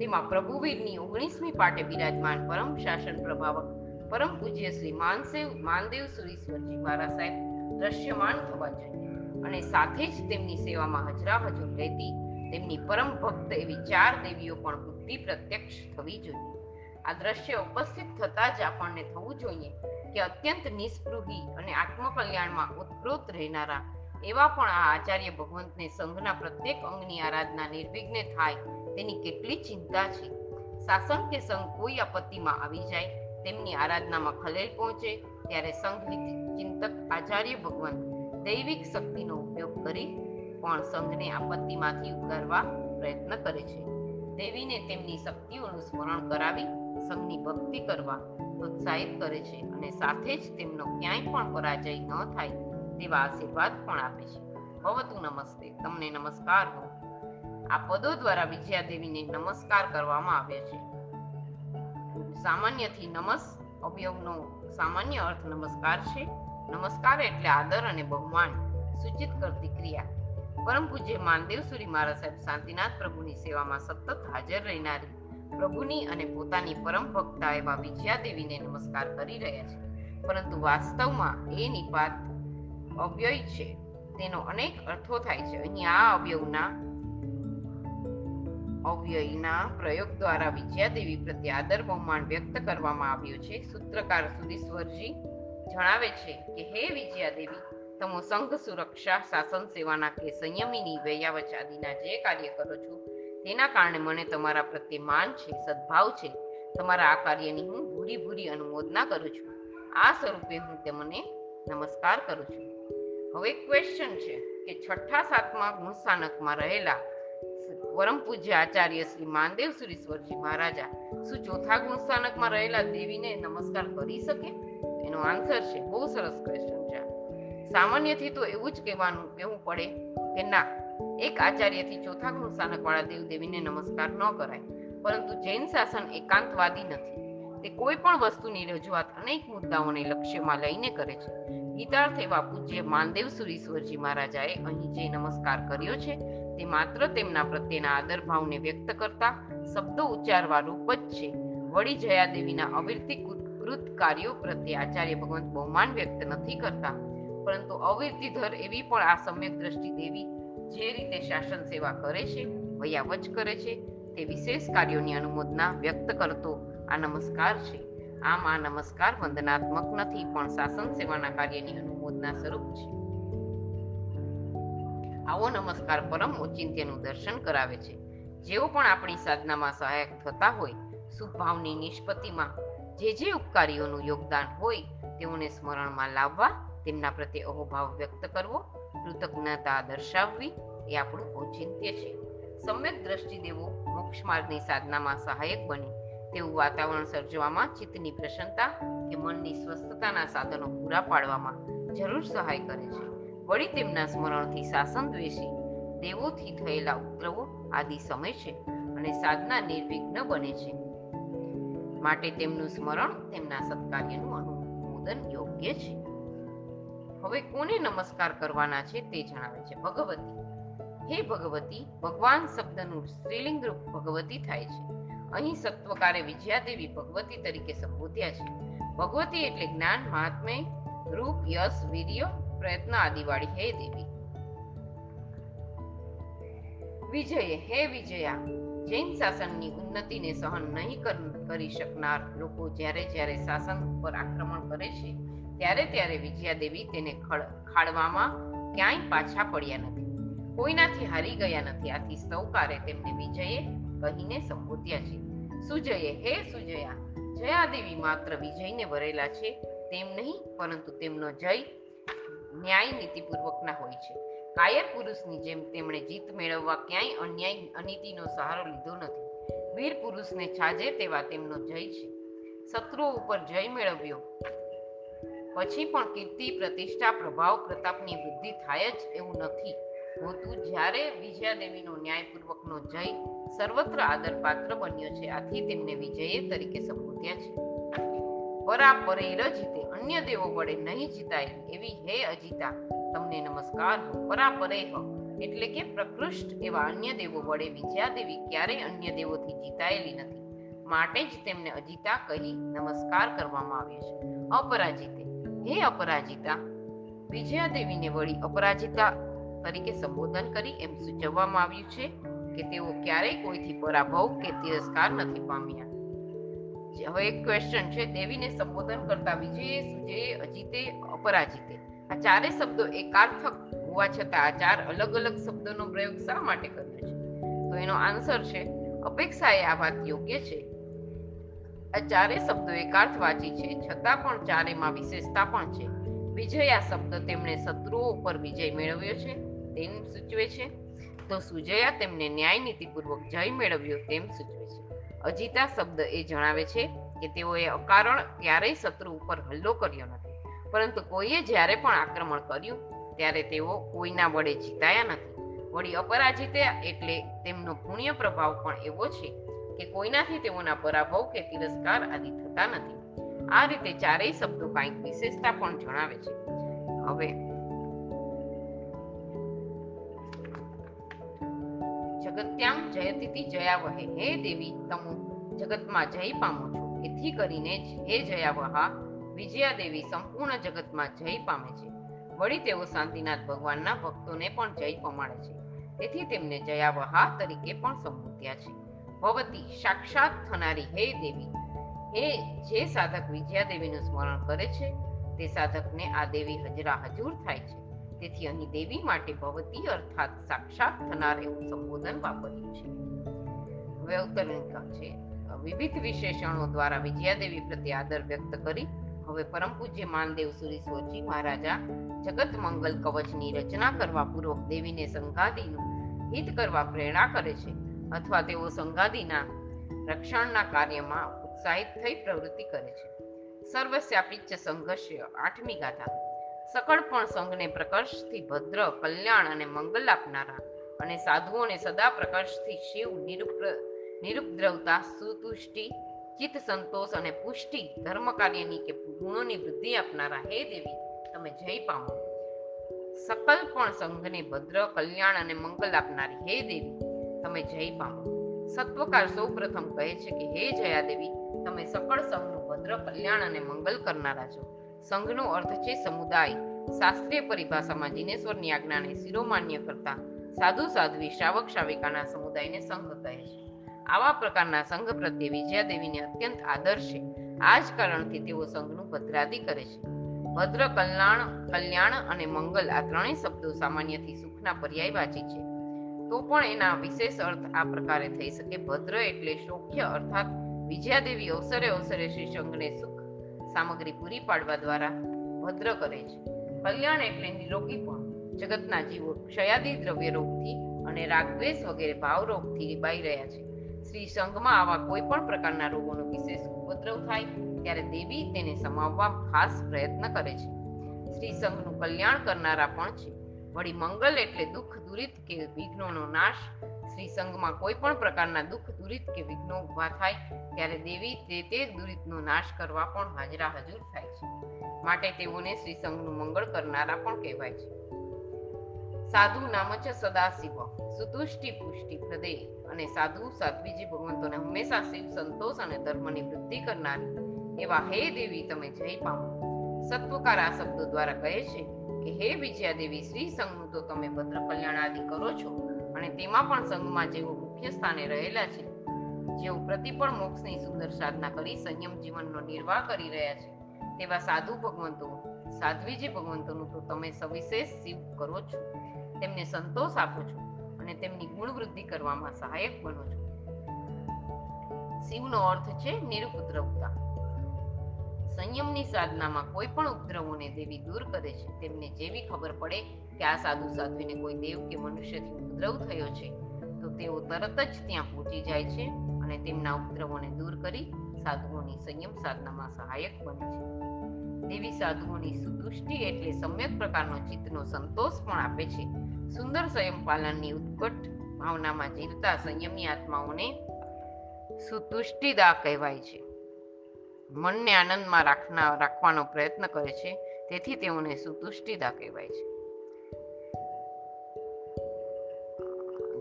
તેમાં પ્રભુવીરની ઓગણીસમી પાટે બિરાજમાન પરમ શાસન પ્રભાવક, પરમ પૂજ્ય શ્રી માનસેવ માનદેવ સુરીશ્વરજી મારા સાહેબ દ્રશ્યમાન થવા જોઈએ અને સાથે જ તેમની સેવામાં હજરા હજુર રહેતી તેમની પરમ ભક્ત એવી ચાર દેવીઓ પણ બુદ્ધિ પ્રત્યક્ષ થવી જોઈએ. આ દ્રશ્ય ઉપસ્થિત થતા જ આપણને થવું જોઈએ કે અત્યંત નિસ્પૃહી અને આત્મકલ્યાણમાં ઉત્પ્રોત રહેનારા એવા પણ આ આચાર્ય ભગવંતને સંઘના પ્રત્યેક અંગની આરાધના નિર્વિઘ્ને થાય તેની કેટલી ચિંતા છે. શાસન કે સંઘ કોઈ આપત્તિમાં આવી જાય, તેમની આરાધનામાં ખલેલ પહોંચે, ત્યારે સંઘ ચિંતક આચાર્ય ભગવાન દૈવિક શક્તિનો ઉપયોગ કરી પણ સંઘને આપત્તિમાંથી ઉગારવા પ્રયત્ન કરે છે. દેવીને તેમની શક્તિઓનું સ્મરણ કરાવી સંઘની ભક્તિ કરવા પ્રોત્સાહિત કરે છે અને સાથે જ તેમનો ક્યાંય પણ પરાજય ન થાય તેવા આશીર્વાદ પણ આપે છે. ભવતું નમસ્તે. તમને નમસ્કાર. હો આ પદો દ્વારા વિજયા દેવીને નમસ્કાર કરવામાં આવે છે. સામાન્યથી નમસ અવયવનો સામાન્ય અર્થ નમસ્કાર છે. નમસ્કાર એટલે આદર અને બહુમાન, સૂચિત કરતી ક્રિયા. પરમ પૂજ્ય માનદેવ સુરી મહારાજ સાહેબ શાંતિનાથ પ્રભુની સેવામાં સતત હાજર રહેનારી, પ્રભુની અને પોતાની પરમ ભક્તા એવા વિજયા દેવીને નમસ્કાર કરી રહ્યા છે. પરંતુ વાસ્તવમાં એ નિપાત અવ્યય છે. તેનો અનેક અર્થો થાય છે. અહીં આ અવયવના અવ્યયના પ્રયોગ દ્વારા વિજયાદેવી પ્રત્યે આદર બહુમાન વ્યક્ત કરવામાં આવ્યો છે. સૂત્રકાર સુરીશ્વરજી જણાવે છે કે, હે વિજયાદેવી તમો સંઘ સુરક્ષા, શાસન સેવાના કે સંયમીની વૈયાવચ આદિના જે કાર્ય કરો છો, તેના કારણે મને તમારા પ્રત્યે માન છે, સદભાવ છે. તમારા આ કાર્યની હું ભૂરી ભૂરી અનુમોદના કરું છું. આ સ્વરૂપે હું તમને નમસ્કાર કરું છું. હવે ક્વેશ્ચન છે કે, છઠ્ઠા સાતમા ગુણસ્થાનકમાં રહેલા પરમ પૂજ્ય આચાર્ય શ્રી માનદેવ સુરીશ્વરજી મહારાજા શું ચોથા ગુણસ્થાનકમાં રહેલા દેવીને નમસ્કાર કરી શકે? એનો આન્સર છે, બહુ સરસ ક્વેશ્ચન છે સામાન્યથી તો એવું જ કહેવાનું કહેવું પડે કે ના, એક આચાર્યથી ચોથા ગુણ વાળા દેવ દેવીને નમસ્કાર ન કરાય. પરંતુ જૈન શાસન એકાંતવાદી નથી. તે કોઈ પણ વસ્તુની રજૂઆત અનેક મુદ્દાઓને લક્ષ્યમાં લઈને કરે છે. ગીતાર્થ એવા પૂજ્ય માનદેવ સુરીશ્વરજી મહારાજાએ અહીં જે નમસ્કાર કર્યો છે, તે માત્ર તેમના પ્રત્યેના આદર ભાવને વ્યક્ત કરતા શબ્દો ઉચ્ચારવા રૂપ જ છે. વળી જયાદેવીના અવિરતી કૃત કાર્યો પ્રત્યે આચાર્ય ભગવંત બહુમાન વ્યક્ત નથી કરતા. પરંતુ અવિરતીધર એવી પણ આ સમ્યક દ્રષ્ટિ દેવી જે રીતે શાસન સેવા કરે છે વયાવચ કરે છે, તે વિશેષ કાર્યોની અનુમોદના વ્યક્ત કરતો આ નમસ્કાર છે. આમ આ નમસ્કાર વંદનાત્મક નથી, પણ શાસન સેવાના કાર્યની અનુમોદના સ્વરૂપ છે. આવો નમસ્કાર પરમ ઓચિંત્યનું દર્શન કરાવે છે. જેઓ પણ આપણી સાધનામાં સહાયક થતા હોય સુભાવની નિષ્પત્તિમાં જે જે ઉપકારીઓનું યોગદાન હોય, તેઓને સ્મરણમાં લાવવા, તેમના પ્રત્યે અહોભાવ વ્યક્ત કરવો, કૃતજ્ઞતા દર્શાવવી એ આપણું ઔચિત્ય છે. સમ્યક દ્રષ્ટિ દેવો મોક્ષ માર્ગની સાધનામાં સહાયક બને. તેવું વાતાવરણ સર્જવામાં, ચિત્તની પ્રસન્નતા કે મનની સ્વસ્થતાના સાધનો પૂરા પાડવામાં જરૂર સહાય કરે છે. વળી તેમના સ્મરણથી શાસન દ્વેષી દેવોથી થયેલા ઉપદ્રવો આદિ સમય છે અને સાધના નિર્વિઘ્ન બને છે. માટે તેમનું સ્મરણ તેમના સત્કાર્યનું અનુમોદન યોગ્ય છે. હવે કોને નમસ્કાર કરવાના છે તે જણાવે છે ભગવતી. હે ભગવતી, ભગવાન શબ્દનું સ્ત્રીલિંગ રૂપ ભગવતી થાય છે. અહીં સત્વકારે વિજયાદેવી ભગવતી તરીકે સંબોધ્યા છે. ભગવતી એટલે જ્ઞાન, મહાત્મ્ય, રૂપ, યશ, વીર્ય, પ્રયત્ન આદિવાળી. હે દેવી. વિજય, હે વિજયા, જૈન શાસનની ઉન્નતિને સહન નહીં કરી શકનાર લોકો જ્યારે જ્યારે શાસન ઉપર આક્રમણ કરે છે, ત્યારે ત્યારે વિજયાદેવી તેને ખડ- ખાડવામાં ક્યાંય પાછા પડ્યા નથી. કોઈનાથી હારી ગયા નથી. આથી સૌકારે તેમને વિજયે કહીને સંબોધ્યા છે. સુજયે, હે સુજયા, જયાદેવી માત્ર વિજયને વરેલા છે, તેમ નહીં, પરંતુ તેમનો જય ન્યાય નીતિપૂર્વકના હોય છે. કાયર પુરુષની જેમ તેમણે જીત મેળવવા ક્યાંય અન્યાય, અનીતિનો સહારો લીધો નથી. વીર પુરુષને છાજે તેવા તેમનો જય છે. શત્રુઓ ઉપર જય મેળવ્યો. પછી પણ કીર્તિ, પ્રતિષ્ઠા, પ્રભાવ, પ્રતાપની વૃદ્ધિ થાય જ એવું નથી હોતું. જ્યારે વિજયાદેવીનો ન્યાયપૂર્વકનો જય સર્વત્ર આદરપાત્ર બન્યો છે. આથી તેમને વિજય તરીકે સંબોધ્યા છે. પરાપરે રજીતે અન્ય દેવો વડે નહીં જીતાય એવી હે અજીતા. તમને નમસ્કાર પરાપરે હો. એટલે કે પ્રકૃષ્ટ એવા અન્ય દેવો વડે વિજયાદેવી ક્યારેય અન્ય દેવોથી જીતાયેલી નથી. માટે જ તેમને અજીતા કહી નમસ્કાર કરવામાં આવ્યો છે. અપરાજિતે. હે અપરાજિતા. વિજયાદેવીને વળી અપરાજિતા તરીકે સંબોધન કરી એમ સૂચવવામાં આવ્યું છે. કે તેઓ ક્યારેય કોઈથી પરાભવ કે તિરસ્કાર નથી પામ્યા. હવે એક ક્વેશ્ચન છે, દેવીને સંબોધન કરતા વિજયે, સુજયે, અજીતે, અપરાજિતે. આ ચારે શબ્દો એકાર્થક હોવા છતાં આ ચાર અલગ અલગ શબ્દોનો પ્રયોગ શા માટે કર્યો છે? તો એનો આન્સર છે, અપેક્ષાએ આ વાત યોગ્ય છે. આ ચારે શબ્દો એકાર્થવાચી છે, છતાં પણ ચારેમાં વિશેષતા પણ છે. વિજય આ શબ્દ તેમણે શત્રુઓ ઉપર વિજય મેળવ્યો છે, તેમ સૂચવે છે. તો સુજયા તેમને ન્યાય નીતિપૂર્વક જય મેળવ્યો તેમ સૂચવે છે. અજીતા શબ્દ એ જણાવે છે કે તેઓએ અકારણ ક્યારેય શત્રુ ઉપર હલ્લો કર્યો નથી, પરંતુ કોઈએ જ્યારે પણ આક્રમણ કર્યું, ત્યારે તેઓ કોઈના વડે જીતાયા નથી. વળી અપરાજિત એટલે તેમનો પુણ્ય પ્રભાવ પણ એવો છે કે કોઈનાથી તેઓના પરાભવ કે તિરસ્કાર આદિ થતા નથી. આ રીતે ચારેય શબ્દો કંઈક વિશેષતા પણ જણાવે છે. હવે જગત્યામ જયતિથિ જયાવહે, હે દેવી, તમો. જગતમાં જય પામો છો. એથી કરીને જ હે જયાવહા, વિજયા દેવી સંપૂર્ણ જગતમાં જય પામે છે. વળી તેઓ શાંતિનાથ ભગવાનના ભક્તોને પણ જય પમાડે છે. તેથી તેમને જયાવહા તરીકે પણ સંબોધ્યા છે. ભવતી, સાક્ષાત થનારી, હે દેવી. હે જે સાધક વિજયા દેવીનું સ્મરણ કરે છે, તે સાધકને આ દેવી હજરા હજુર થાય છે. તેથી અહીં દેવી માટે ભવતી અર્થાત સાક્ષાત થનાર એવું સંબોધન વાપર્યું છે. હવે છે. વિવિધ વિશેષણો દ્વારા વિજયાદેવી પ્રત્યે આદર વ્યક્ત કરી હવે પરમ પૂજ્ય માનદેવ સુરી સોચી મહારાજા જગત મંગલ કવચની રચના કરવા પૂર્વક દેવીને સંઘાદીનું હિત કરવા પ્રેરણા કરે છે અથવા તેઓ સંઘાદીના રક્ષણના કાર્યમાં ઉત્સાહિત થઈ પ્રવૃત્તિ કરે છે. સર્વસ્યાપિચ્ય સંઘર્ષ આઠમી ગાથા. સકળ પણ સંઘને પ્રકર્ષથી ભદ્ર, કલ્યાણ અને મંગલ આપનારા અને સાધુઓને સદા પ્રકર્ષથી શિવ નિરુપ્ર નિરુપદ્રવતા સુતુષ્ટિ, ચિત્ત સંતોષ અને પુષ્ટિ, ધર્મ કાર્યની કે ગુણોની વૃદ્ધિ આપનારા. હે દેવી, તમે જય પામો. સકલ પણ સંઘને ભદ્ર, કલ્યાણ અને મંગલ આપનારી. હે દેવી, તમે જય પામો. સત્વકાર સૌ પ્રથમ કહે છે કે, હે જયા દેવી તમે સકળ સંઘનું ભદ્ર, કલ્યાણ અને મંગલ કરનારા છો. સંઘનો અર્થ છે સમુદાય. શાસ્ત્રીય પરિભાષામાં જીનેશ્વરની આજ્ઞાને શિરોમાન્ય કરતા સાધુ સાધ્વી શ્રાવક શ્રાવિકાના સમુદાયને સંઘ કહે છે. આવા પ્રકારના સંઘ પ્રત્યે વિજયાદેવીને અત્યંત આદર છે. આ જ કારણથી તેઓ સંઘનું ભદ્રાદી કરે છે. ભદ્ર કલ્યાણ કલ્યાણ અને મંગલ આ ત્રણેય શબ્દો સામાન્યથી સુખના પર્યાયવાચી છે. તો પણ એના વિશેષ અર્થ આ પ્રકારે થઈ શકે ભદ્ર એટલે શોખ્ય અર્થાત વિજયાદેવી અવસરે અવસરે શ્રી સંઘને સુખ સામગ્રી પૂરી પાડવા દ્વારા ભદ્ર કરે છે. કલ્યાણ એટલે નિરોગી પણ જગતના જીવો ક્ષયાદી દ્રવ્ય રોગથી અને રાગદ્વેષ વગેરે ભાવ રોગથી રીબાઈ રહ્યા છે. શ્રી સંઘમાં આવા કોઈ પણ પ્રકારના રોગોનો વિશેષ ઉપદ્રવ થાય ત્યારે દેવી તેને સમાવવા ખાસ પ્રયત્ન કરે છે. શ્રી સંઘનું કલ્યાણ કરનારા પણ છે. વળી મંગલ એટલે દુઃખ, દુરિત કે વિઘ્નોનો નાશ શ્રી સંઘમાં કોઈ પણ પ્રકારના દુઃખ, દુરિત કે વિઘ્નો ઊભા થાય, ત્યારે દેવી તે તે દુરિતનો નાશ કરવા પણ હાજરા હજુર થાય છે. માટે તેઓને શ્રી સંઘનું મંગળ કરનારા પણ કહેવાય છે. સાધુ નામ સદાશિવ સુતુષ્ટિ પુષ્ટિ પ્રદે, અને સાધુ, સાધ્વીજી ભગવંતોને હંમેશા શિવ સંતોષ અને ધર્મની વૃદ્ધિ કરનારી, એવા હે દેવી તમે જય પામો. સત્વકાર આ શબ્દો દ્વારા કહે છે કે, હે વિજયા દેવી શ્રી સંઘનું તો તમે ભદ્ર કલ્યાણ આદિ કરો છો. અને તેમાં પણ સંઘમાં જેઓ મુખ્ય સ્થાને રહેલા છે, જેઓ પ્રતિપળ મોક્ષની સુંદર સાધના કરી સંયમ જીવનનો નિર્વાહ કરી રહ્યા છે, તેવા સાધુ ભગવંતો, સાધ્વીજી ભગવંતોનું તો તમે સવિશેષ શિવ કરો છો. તેમને સંતોષ આપો છો અને તેમની ગુણ વૃદ્ધિ કરવામાં સહાયક બનો છો. શિવનો અર્થ છે નિરુપદ્રવતા. સંયમની સાધનામાં કોઈ પણ ઉપદ્રવોને દેવી દૂર કરે છે. તેમને જેવી ખબર પડે કે આ સાધુ સાધ્વીને કોઈ દેવ કે મનુષ્યથી ઉપદ્રવ થયો છે, તો તેઓ તરત જ ત્યાં પહોંચી જાય છે અને તેમના ઉપદ્રવોને દૂર કરી સાધુઓની સંયમ સાધનામાં સહાયક બને છે. દેવી સાધુઓની સુદૃષ્ટિ એટલે સમ્યક પ્રકારનો ચિત્તનો સંતોષ પણ આપે છે. સુંદર સંયમ પાલનની ઉત્કટ ભાવનામાં જીવતા સંયમની આત્માઓને સુતુષ્ટિદા કહેવાય છે. મનને આનંદમાં રાખના, રાખવાનો પ્રયત્ન કરે છે, તેથી તેઓને સુતુષ્ટિતા કહેવાય છે.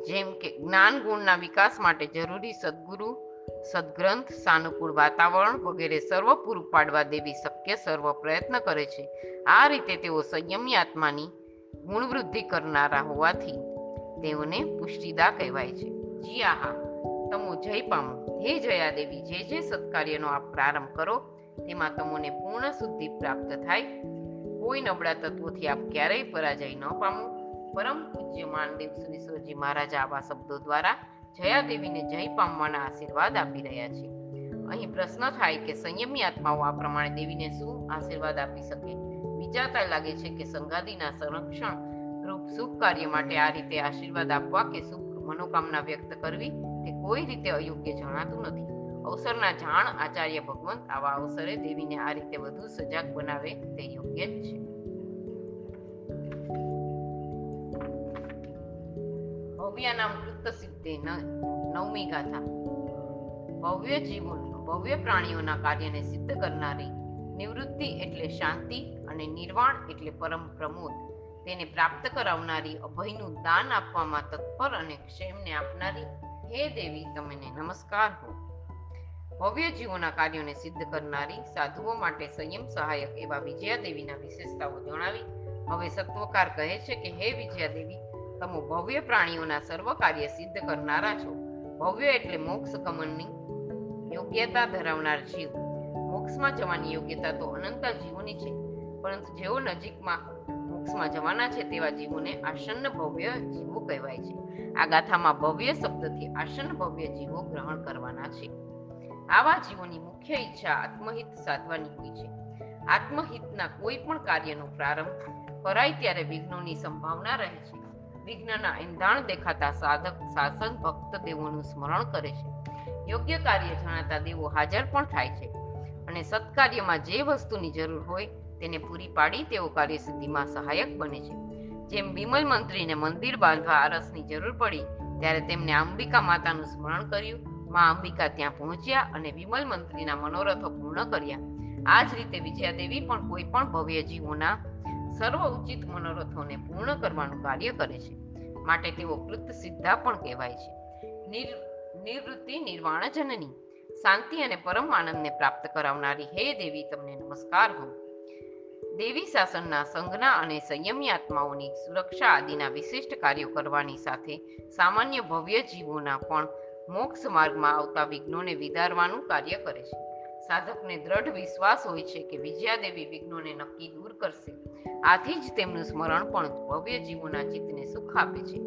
જેમ કે જ્ઞાન ગુણના વિકાસ માટે જરૂરી સદગુરુ, સદગ્રંથ, સાનુકૂળ વાતાવરણ વગેરે સર્વ પૂરું પાડવા દેવી શક્ય સર્વ પ્રયત્ન કરે છે. આ રીતે તેઓ સંયમી આત્માની ગુણવૃદ્ધિ કરનારા હોવાથી તેઓને પુષ્ટિદા કહેવાય છે. જી આહા. તમો જય પામો. હે જયા દેવી જે જે સત્કાર્યનો આપ પ્રારંભ કરો, તેમાં તમોને પૂર્ણ શુદ્ધિ પ્રાપ્ત થાય. કોઈ નબળા તત્વોથી આપ ક્યારેય પરાજય ન પામો. પરમ પૂજ્ય માનદેવ સુરેશ્વરજી મહારાજ આવા શબ્દો દ્વારા જયા દેવીને જય પામવાના આશીર્વાદ આપી રહ્યા છે. અહીં પ્રશ્ન થાય કે સંયમી આત્માઓ આ પ્રમાણે દેવીને શું આશીર્વાદ આપી શકે? વિચારતા લાગે છે કે સંગાદીના સંરક્ષણ રૂપ શુભ કાર્ય માટે આ રીતે આશીર્વાદ આપવા કે શુભ મનોકામના વ્યક્ત કરવી? તે કોઈ રીતે અયોગ્ય જણાતું નથી. અવસરના જાણ આચાર્ય ભગવંત આવા અવસરે દેવીને આ રીતે વધુ સજાગ બનાવે તે યોગ્ય જ છે. ભવ્ય નામ કૃત સિદ્ધે નવમી ગાથા. ભવ્ય જીવન, ભવ્ય પ્રાણીઓના કાર્યને સિદ્ધ કરનારી નિવૃત્તિ એટલે શાંતિ અને નિર્વાણ એટલે પરમ પ્રમોદ. તેને પ્રાપ્ત કરાવનારી અભયનું દાન આપવામાં તત્પર અને ક્ષેમને આપનારી હે દેવી, તમને નમસ્કાર હો. ભવ્ય જીવોના કાર્યોને સિદ્ધ કરનારી સાધુઓ માટે સંયમ સહાયક એવા વિજયા દેવીના વિશેષતાઓ જણાવી હવે સત્વકાર કહે છે કે, હે વિજયા દેવી તમે ભવ્ય પ્રાણીઓના સર્વ કાર્ય સિદ્ધ કરનારા છો. ભવ્ય એટલે મોક્ષ ગમનની યોગ્યતા ધરાવનાર જીવ. મોક્ષમાં જવાની યોગ્યતા તો અનંત જીવોની છે, પરંતુ જેઓ નજીકમાં મોક્ષમાં જવાના છે તેવા જીવોને આસન્ન ભવ્ય જીવો કહેવાય છે. આ ગાથામાં ભવ્ય શબ્દથી આસન્ન ભવ્ય જીવો ગ્રહણ કરવાના છે. આવા જીવોની મુખ્ય ઈચ્છા આત્મહિત સાધવાની હોય છે. આત્મહિતના કોઈ પણ કાર્યનો પ્રારંભ કરાય ત્યારે વિઘ્નોની સંભાવના રહે છે. વિઘ્નના એંધાણ દેખાતા સાધક શાસન ભક્ત દેવોનું સ્મરણ કરે છે. યોગ્ય કાર્ય જણાતા દેવો હાજર પણ થાય છે. અને સત્કાર્યમાં જે વસ્તુની જરૂર હોય તેને પૂરી પાડી તેઓ કાર્યસિદ્ધિમાં સહાયક બને છે. જેમ વિમલ મંત્રીને મંદિર બાંધવા આરસની જરૂર પડી, ત્યારે તેમને અંબિકા માતાનું સ્મરણ કર્યું. માં અંબિકા ત્યાં પહોંચ્યા અને વિમલ મંત્રીના મનોરથો પૂર્ણ કર્યા. આ જ રીતે વિજયાદેવી પણ કોઈ પણ ભવ્ય જીવોના સર્વ ઉચિત મનોરથોને પૂર્ણ કરવાનું કાર્ય કરે છે. માટે તેઓ કૃત સિદ્ધા પણ કહેવાય છે. નિવૃત્તિ, નિર્વાણ, જનની. શાંતિ અને પરમ આનંદને પ્રાપ્ત કરાવનારી હે દેવી, તમને નમસ્કાર હો. દેવી શાસનના સંઘના અને સંયમી આત્માઓની સુરક્ષા આદિના વિશિષ્ટ કાર્યો કરવાની સાથે સામાન્ય ભવ્ય જીવોના પણ મોક્ષ માર્ગમાં આવતા વિઘ્નોને વિદારવાનું કાર્ય કરે છે. સાધકને દ્રઢ વિશ્વાસ હોય છે કે વિજયાદેવી વિઘ્નોને નક્કી દૂર કરશે. આથી જ તેમનું સ્મરણ પણ ભવ્ય જીવોના ચિત્તને સુખ આપે છે.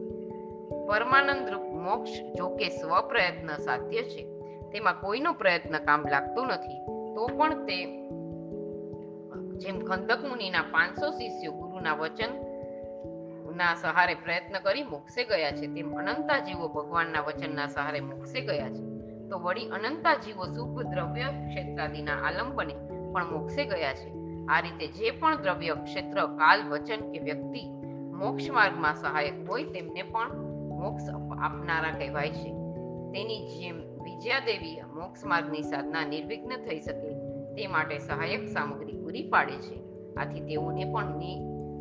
પરમાનંદ રૂપ મોક્ષ જો કે સ્વપ્રયત્ન સાધ્ય છે. તેમાં કોઈનો પ્રયત્ન કામ લાગતો નથી, તો પણ તે જેમ ખંદક મુનિના પાંચસો શિષ્યો ગુરુના વચન ના સહારે પ્રયત્ન કરી મોક્ષે ગયા છે, તેમ અનંતા જીવો ભગવાનના વચનના સહારે મોક્ષે ગયા છે. તો વળી અનંતા જીવો સુખ દ્રવ્ય ક્ષેત્રાદિના આલંબને પણ મોક્ષે ગયા છે. આ રીતે જે પણ દ્રવ્ય ક્ષેત્ર, કાલ, વચન કે વ્યક્તિ મોક્ષ માર્ગમાં સહાયક હોય, તેમને પણ મોક્ષ આપનારા કહેવાય છે. તેની જેમ વિજયાદેવી મોક્ષ માર્ગની સાધના નિર્વિઘ્ન થઈ શકે તે માટે સહાયક સામગ્રી પૂરી પાડે છે. આથી તેઓને પણ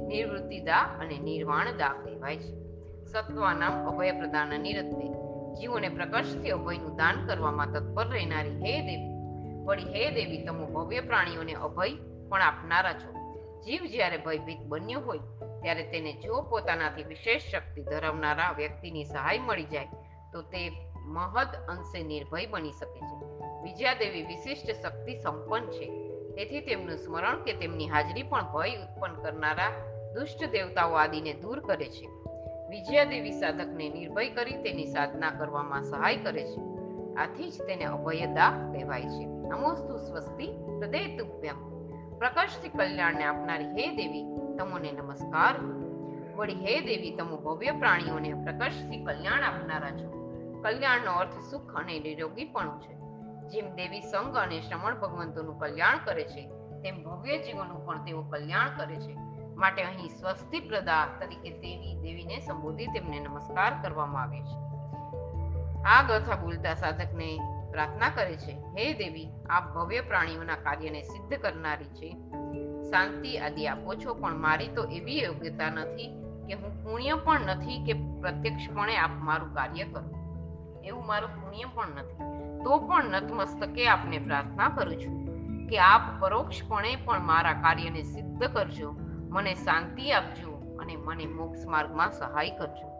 નિવૃત્તિદા અને નિર્વાણદા કહેવાય છે. સત્વાનામ અભય પ્રદાન નિરત્તે જીવોને પ્રકર્ષથી અભયનું દાન કરવામાં તત્પર રહેનારી હે દેવી. વળી હે દેવી, તમે ભવ્ય પ્રાણીઓને અભય પણ આપનારા છો. જીવ જ્યારે ભયભીત બન્યો હોય, ત્યારે તેને જો પોતાનાથી વિશેષ શક્તિ ધરાવનારા વ્યક્તિની સહાય મળી જાય, તો તે મહદ અંશે નિર્ભય બની શકે છે. વિજયાદેવી વિશિષ્ટ શક્તિ સંપન્ન છે. તેથી તેમનું સ્મરણ કે તેમની હાજરી પણ ભય ઉત્પન્ન કરનારા દુષ્ટ દેવતાઓ આદિને દૂર કરે છે. વિજયાદેવી સાધકને નિર્ભય કરી તેની સાધના કરવામાં સહાય કરે છે. આથી જ તેને અભયદા કહેવાય છે. નમોસ્તુ સ્વસ્તિ હૃદય તુભ્યમ પ્રકાશથી કલ્યાણને આપનારી હે દેવી, તમોને નમસ્કાર. વળી હે દેવી, તમો ભવ્ય પ્રાણીઓને પ્રકાશથી કલ્યાણ આપનારા છો. કલ્યાણનો અર્થ સુખ અને નિરોગીપણું છે. જેમ દેવી સંગ અને શ્રમણ ભગવંતોનું કલ્યાણ કરે છે, તેમ ભવ્ય જીવોનું પણ તેઓ કલ્યાણ કરે છે. માટે અહીં સ્વસ્તિ પ્રદા તરીકે દેવી દેવીને સંબોધી તેમને નમસ્કાર કરવામાં આવે છે. આ ગાથા બોલતા સાધકને પ્રાર્થના કરે છે, હે દેવી, આપ ભવ્ય પ્રાણીઓના કાર્યને સિદ્ધ કરનારી છે. શાંતિ આદિ આપો છો, પણ મારી તો એવી યોગ્યતા નથી કે હું પુણ્ય પણ નથી કે પ્રત્યક્ષપણે આપ મારું કાર્ય કરો. એવું મારું પુણ્ય પણ નથી. તો પણ નતમસ્તકે આપને પ્રાર્થના કરું છું કે આપ પરોક્ષપણે પણ મારા કાર્યને સિદ્ધ કરજો, મને શાંતિ આપજો અને મને મોક્ષ માર્ગમાં સહાય કરજો.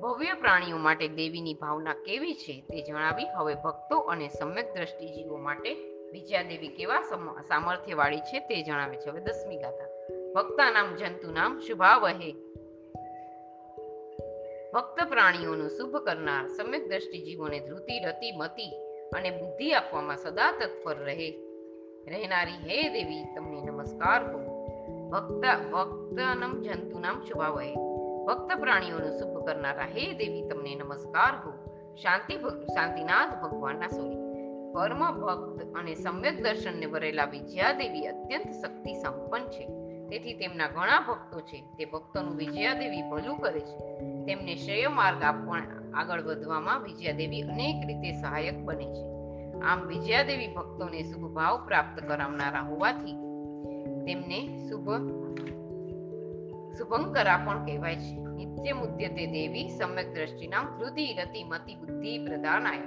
ભવ્ય પ્રાણીઓ માટે દેવીની ભાવના કેવી છે તે જણાવી હવે ભક્તો અને સમ્યક દ્રષ્ટિ જીવો માટે વિજયા દેવી કેવા સમ- સામર્થ્યવાળી છે તે જણાવે છે. હવે દસમી ગાથા. ભક્તા નામ જંતુ નામ શુભાવહે. ભક્ત પ્રાણીઓનું શુભ કરનાર સમ્યક દ્રષ્ટિ જીવોને ધૃતિ, રતિ, મતિ અને બુદ્ધિ આપવામાં સદા તત્પર રહે. રહેનારી હે દેવી, તમને નમસ્કાર હો ભક્ત, ભક્તનમ જંતુનામ શુભાવહે. ભક્ત પ્રાણીઓનું શુભ કરનારા હે દેવી, તમને નમસ્કાર હો શાંતિ શાંતિનાથ ભગવાનના સોરી. પરમ ભક્ત અને સમ્યક દર્શનને ભરેલા વિજયા દેવી અત્યંત શક્તિ સંપન્ન છે. તેથી તેમના ઘણા ભક્તો છે. તે ભક્તોનું વિજયા દેવી ભલું કરે છે. તેમને શ્રેય માર્ગ આપવા આગળ વધવામાં વિજયા દેવી અનેક રીતે સહાયક બને છે. આમ વિજયા દેવી ભક્તોને શુભ ભાવ પ્રાપ્ત કરાવનારા હોવાથી તેમને શુભ, શુભંકરા પણ કહેવાય છે. નિત્ય મુદ્યતે દેવી સમ્યક દ્રષ્ટિના ધૃતિ રતિ મતિ બુદ્ધિ પ્રદાનાય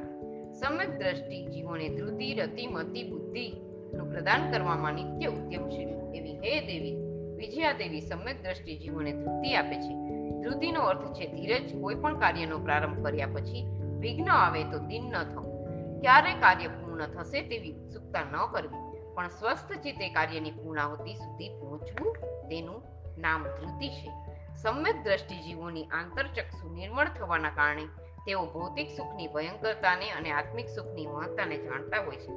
સમ્યક દ્રષ્ટિ જીવોને ધૃતિ રતિ મતિ બુદ્ધિ નું પ્રદાન કરવામાં નિત્ય ઉદ્યમશીલ એવી હે દેવી વિજયા દેવી સમ્યક દ્રષ્ટિ જીવને ધૃતિ આપે છે. ધૃતિનો અર્થ છે ધીરજ, કોઈ પણ કાર્યનો પ્રારંભ કર્યા પછી વિઘ્ન આવે તો દિન ન થવું. ક્યારે કાર્ય પૂર્ણ થશે તેવી ઉત્સુકતા ન કરવી. પણ સ્વસ્થ ચિત્તે કાર્યની પૂર્ણાહુતિ સુધી પહોંચવું તેનું નામ ધૃતિ છે. સમ્યક દ્રષ્ટિ જીવોની આંતરચક્ષુ નિર્મળ થવાના કારણે તેઓ ભૌતિક સુખની ભયંકરતાને અને આત્મિક સુખની મહત્તાને જાણતા હોય છે.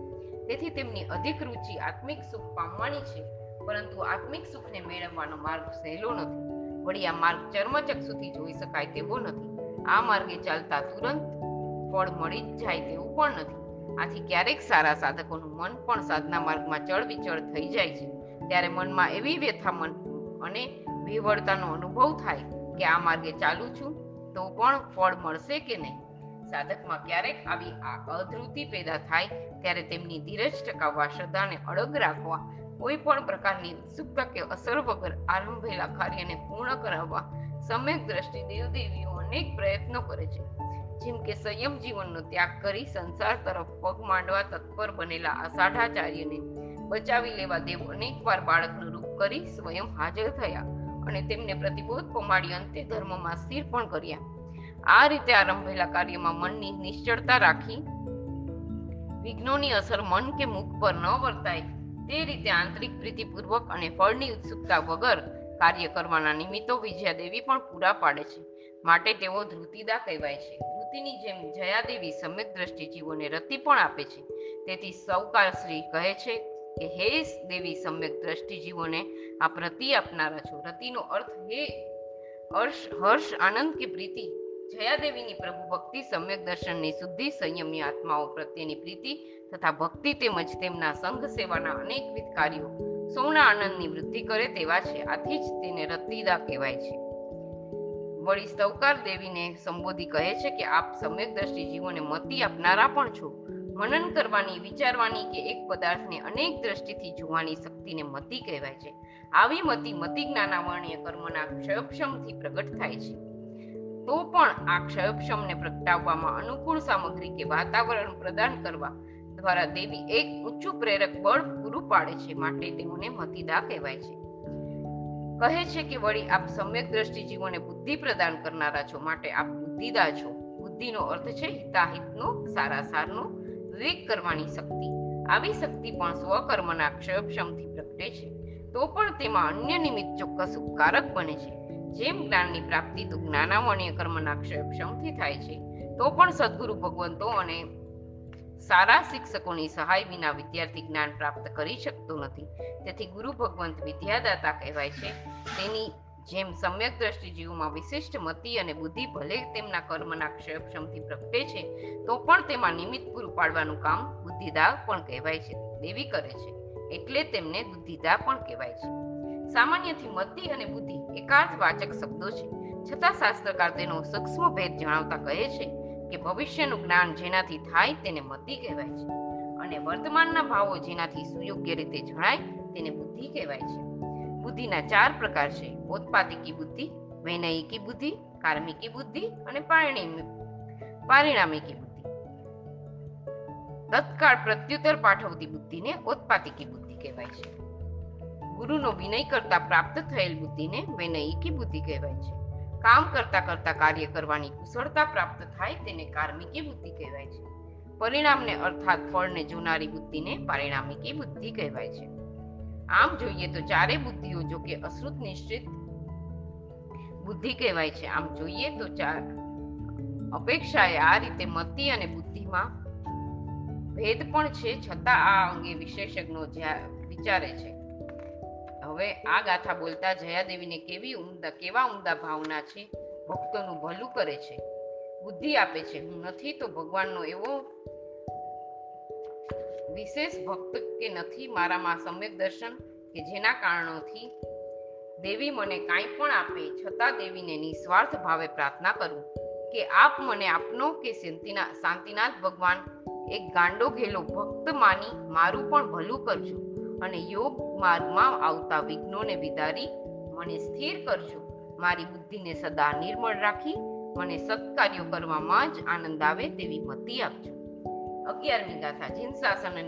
તેથી તેમની અધિક રુચિ આત્મિક સુખ પામવાની છે. પરંતુ આત્મિક સુખને મેળવવાનો માર્ગ સહેલો નથી. વળી આ માર્ગ ચર્મચક્ષુથી જોઈ શકાય તેવો નથી. આ માર્ગે ચાલતા તુરંત ફળ મળી જ જાય તેવું પણ નથી. આથી ક્યારેક સારા સાધકોનું મન પણ સાધના માર્ગમાં ચળવિચળ થઈ જાય છે. ત્યારે મનમાં એવી વ્યથા મન અને વિવળતાનો અનુભવ થાય કે આ માર્ગે ચાલું છું તો પણ ફળ મળશે કે નહીં? સાધકમાં ક્યારેક આવી આ અધૃતિ પેદા થાય ત્યારે તેમની ધીરજ ટકાવવા, શ્રદ્ધાને અડગ રાખવા કોઈ પણ પ્રકારની ઉત્સુકતા કે અસર વગર આરંભેલા કાર્યને પૂર્ણ કરાવવા સમ્યક દ્રષ્ટિ દેવદેવીઓ અનેક પ્રયત્નો કરે છે. જેમ કે સંયમ જીવનનો ત્યાગ કરી સંસાર તરફ પગ માંડવા તત્પર બનેલા અષાઢાચાર્યને બચાવી લેવા દેવ અનેકવાર બાળકનું રૂપ કરી સ્વયં હાજર થયા અને તેમને પ્રતિબોધ પમાડી અંતે ધર્મમાં સ્થિર પણ કર્યા. આ રીતે આરંભેલા કાર્યમાં મનની નિશ્ચળતા રાખી, વિઘ્નોની અસર મન કે મુખ પર ન વર્તાય તે રીતે આંતરિક પ્રીતિપૂર્વક અને ફળની ઉત્સુકતા વગર કાર્ય કરવાના નિમિત્તો વિજયાદેવી પણ પૂરા પાડે છે. માટે તેઓ ધૃતિદા કહેવાય છે. ધૃતિની જેમ જયાદેવી સમ્યક દ્રષ્ટિ જીવોને રતિ પણ આપે છે. તેથી સૌકાર શ્રી કહે છે કે, હે દેવી સમ્યક દ્રષ્ટિ જીવોને આ પ્રતિ આપનારા છો. રતિનો અર્થ હે હર્ષ હર્ષ, આનંદ કે પ્રીતિ. જયાદેવીની પ્રભુ ભક્તિ સમ્યક દર્શનની શુદ્ધિ સંયમની આત્માઓ પ્રત્યેની પ્રીતિ તથા ભક્તિ તેમજ તેમના સંઘ સેવાના અનેકવિધ કાર્યો સૌના આનંદની વૃદ્ધિ કરે તેવા છે. આથી જ તેને રતિદા કહેવાય છે. વળી સ્તવકાર દેવીને સંબોધી કહે છે કે, આપ સમ્યક દ્રષ્ટિ જીવોને મતિ આપનારા પણ છો. મનન કરવાની, વિચારવાની કે એક પદાર્થને અનેક દ્રષ્ટિથી જોવાની શક્તિને મતિ કહેવાય છે. આવી મતિ મતિ જ્ઞાનાવર્ણીય કર્મના ક્ષયક્ષમથી પ્રગટ થાય છે. તો પણ આ ક્ષયક્ષમને પ્રગટાવવામાં અનુકૂળ સામગ્રી કે વાતાવરણ પ્રદાન કરવા દ્વારા દેવી એક ઊંચું પ્રેરક બળ પૂરું પાડે છે માટે તેઓને મતિદા કહેવાય છે. કહે છે કે વળી આપ સમ્યક દ્રષ્ટિ જીવોને બુદ્ધિ પ્રદાન કરનારા છો માટે આપ બુદ્ધિદા છો. બુદ્ધિનો અર્થ છે હિતાહિતનો સારા સારનો વિવેક કરવાની શક્તિ. આવી શક્તિ પણ સ્વકર્મના ક્ષયક્ષમથી પ્રગટે છે. તો પણ તેમાં અન્ય નિમિત્ત ચોક્કસ ઉપકારક બને છે. જેમ જ્ઞાનની પ્રાપ્તિ તો જ્ઞાનામણીય કર્મના ક્ષયક્ષમથી થાય છે, તો પણ સદગુરુ ભગવંતો અને સારા શિક્ષકોની સહાય વિના વિદ્યાર્થી જ્ઞાન પ્રાપ્ત કરી શકતો નથી. તેથી ગુરુ ભગવંત વિદ્યાદાતા કહેવાય છે, તેની જેમ સમ્યક દ્રષ્ટિ જીવમાં વિશિષ્ટ મતિ અને બુદ્ધિ ભલે તેમના કર્મના ક્ષયક્ષમથી પ્રગટે છે, તો પણ તેમાં નિમિત્ત પૂરું પાડવાનું કામ બુદ્ધિદા પણ કહેવાય છે, દેવી કરે છે, એટલે તેમને બુદ્ધિદા પણ કહેવાય છે. સામાન્યથી મતિ અને બુદ્ધિ એકાર્થ વાચક શબ્દો છે. છતાં શાસ્ત્રકાર તેનો સૂક્ષ્મ ભેદ જણાવતા કહે છે કે ભવિષ્યનું જ્ઞાન જેનાથી થાય તેને મતિ કહેવાય છે અને વર્તમાનના ભાવો જેનાથી સુયોગ્ય રીતે જણાય તેને બુદ્ધિ કહેવાય છે. બુદ્ધિના ચાર પ્રકાર છે ઉત્પાદિકી બુદ્ધિ, વૈનયિકી બુદ્ધિ, કાર્મિકી બુદ્ધિ અને પારિણામિકી બુદ્ધિ. તત્કાળ પ્રત્યુત્તર પાઠવતી બુદ્ધિને ઉત્પાદિકી બુદ્ધિ કહેવાય છે. ગુરુનો વિનય કરતા પ્રાપ્ત થયેલ બુદ્ધિને વિનયિકી બુદ્ધિ કહેવાય છે. કામ કરતા કરતા કાર્ય કરવાની કુશળતા પ્રાપ્ત થાય તેને કાર્મિકી બુદ્ધિ કહેવાય છે. પરિણામને અર્થાત ફળને જોનારી બુદ્ધિને પારિણામિકી બુદ્ધિ કહેવાય છે. આમ જોઈએ તો ચારે બુદ્ધિઓ જો કે અશ્રુત નિશ્ચિત બુદ્ધિ કહેવાય છે. આમ જોઈએ તો ચાર અપેક્ષાએ આ રીતે મતિ અને બુદ્ધિમાં ભેદ પણ છે. છતાં આ અંગે વિશેષજ્ઞો જ્યાં વિચારે છે. હવે આ ગાથા બોલતા જયાદેવીને કેવી ઉમદા કેવા ઉમદા ભાવના છે? ભક્તોનું ભલું કરે છે. બુદ્ધિ આપે છે. હું નથી તો ભગવાનનો એવો વિશેષ ભક્ત કે નથી મારામાં સમ્યક દર્શન કે જેના કારણોથી દેવી મને કાંઈ પણ આપે છતાં દેવીને નિસ્વાર્થ ભાવે પ્રાર્થના કરું કે આપ મને આપનો કે શાંતિના, શાંતિનાથ ભગવાન એક ગાંડો ઘેલો ભક્ત માની મારું પણ ભલું કરજો. અને યોગ માર્ગમાં આવતા વિઘ્નોને વિદારી મને સ્થિર કરજો. મારી બુદ્ધિને સદા નિર્મળ રાખી મને સત્કાર્યો કરવામાં જ આનંદ આવે તેવી મતિ આપજો. અગિયારમી ગાથા જીન શાસન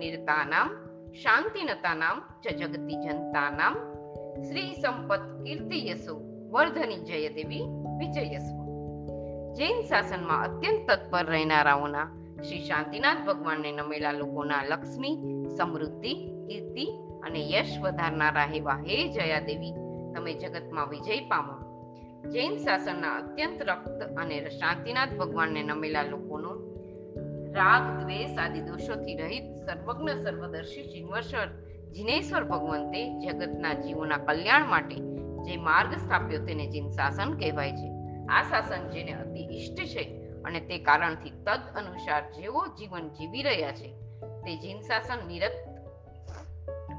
શાંતિનતા નામ ચ જગતી જનતાનામ, શ્રી સંપત કીર્તિ યશો, વર્ધની જય દેવી વિજયસ્વ જૈન શાસનમાં અત્યંત તત્પર રહેનારાઓના શ્રી શાંતિનાથ ભગવાનને નમેલા લોકોના લક્ષ્મી, સમૃદ્ધિ, કીર્તિ અને યશ વધારનારા એવા હે જયા દેવી તમે જગતમાં વિજય પામો. જૈન શાસનના અત્યંત રક્ત અને શાંતિનાથ ભગવાનને નમેલા લોકોનો રાગ, દ્વેષ આદિ દોષોથી રહિત સર્વજ્ઞ, સર્વદર્શી જીનવર્ષર જિનેશ્વર ભગવંતે જગતના જીવોના કલ્યાણ માટે જે માર્ગ સ્થાપ્યો તેને જીન શાસન કહેવાય છે. આ શાસન જેને અતિ ઇષ્ટ છે અને તે કારણથી તદ અનુસાર જેવો જીવન જીવી રહ્યા છે, તે જીન શાસન નિરત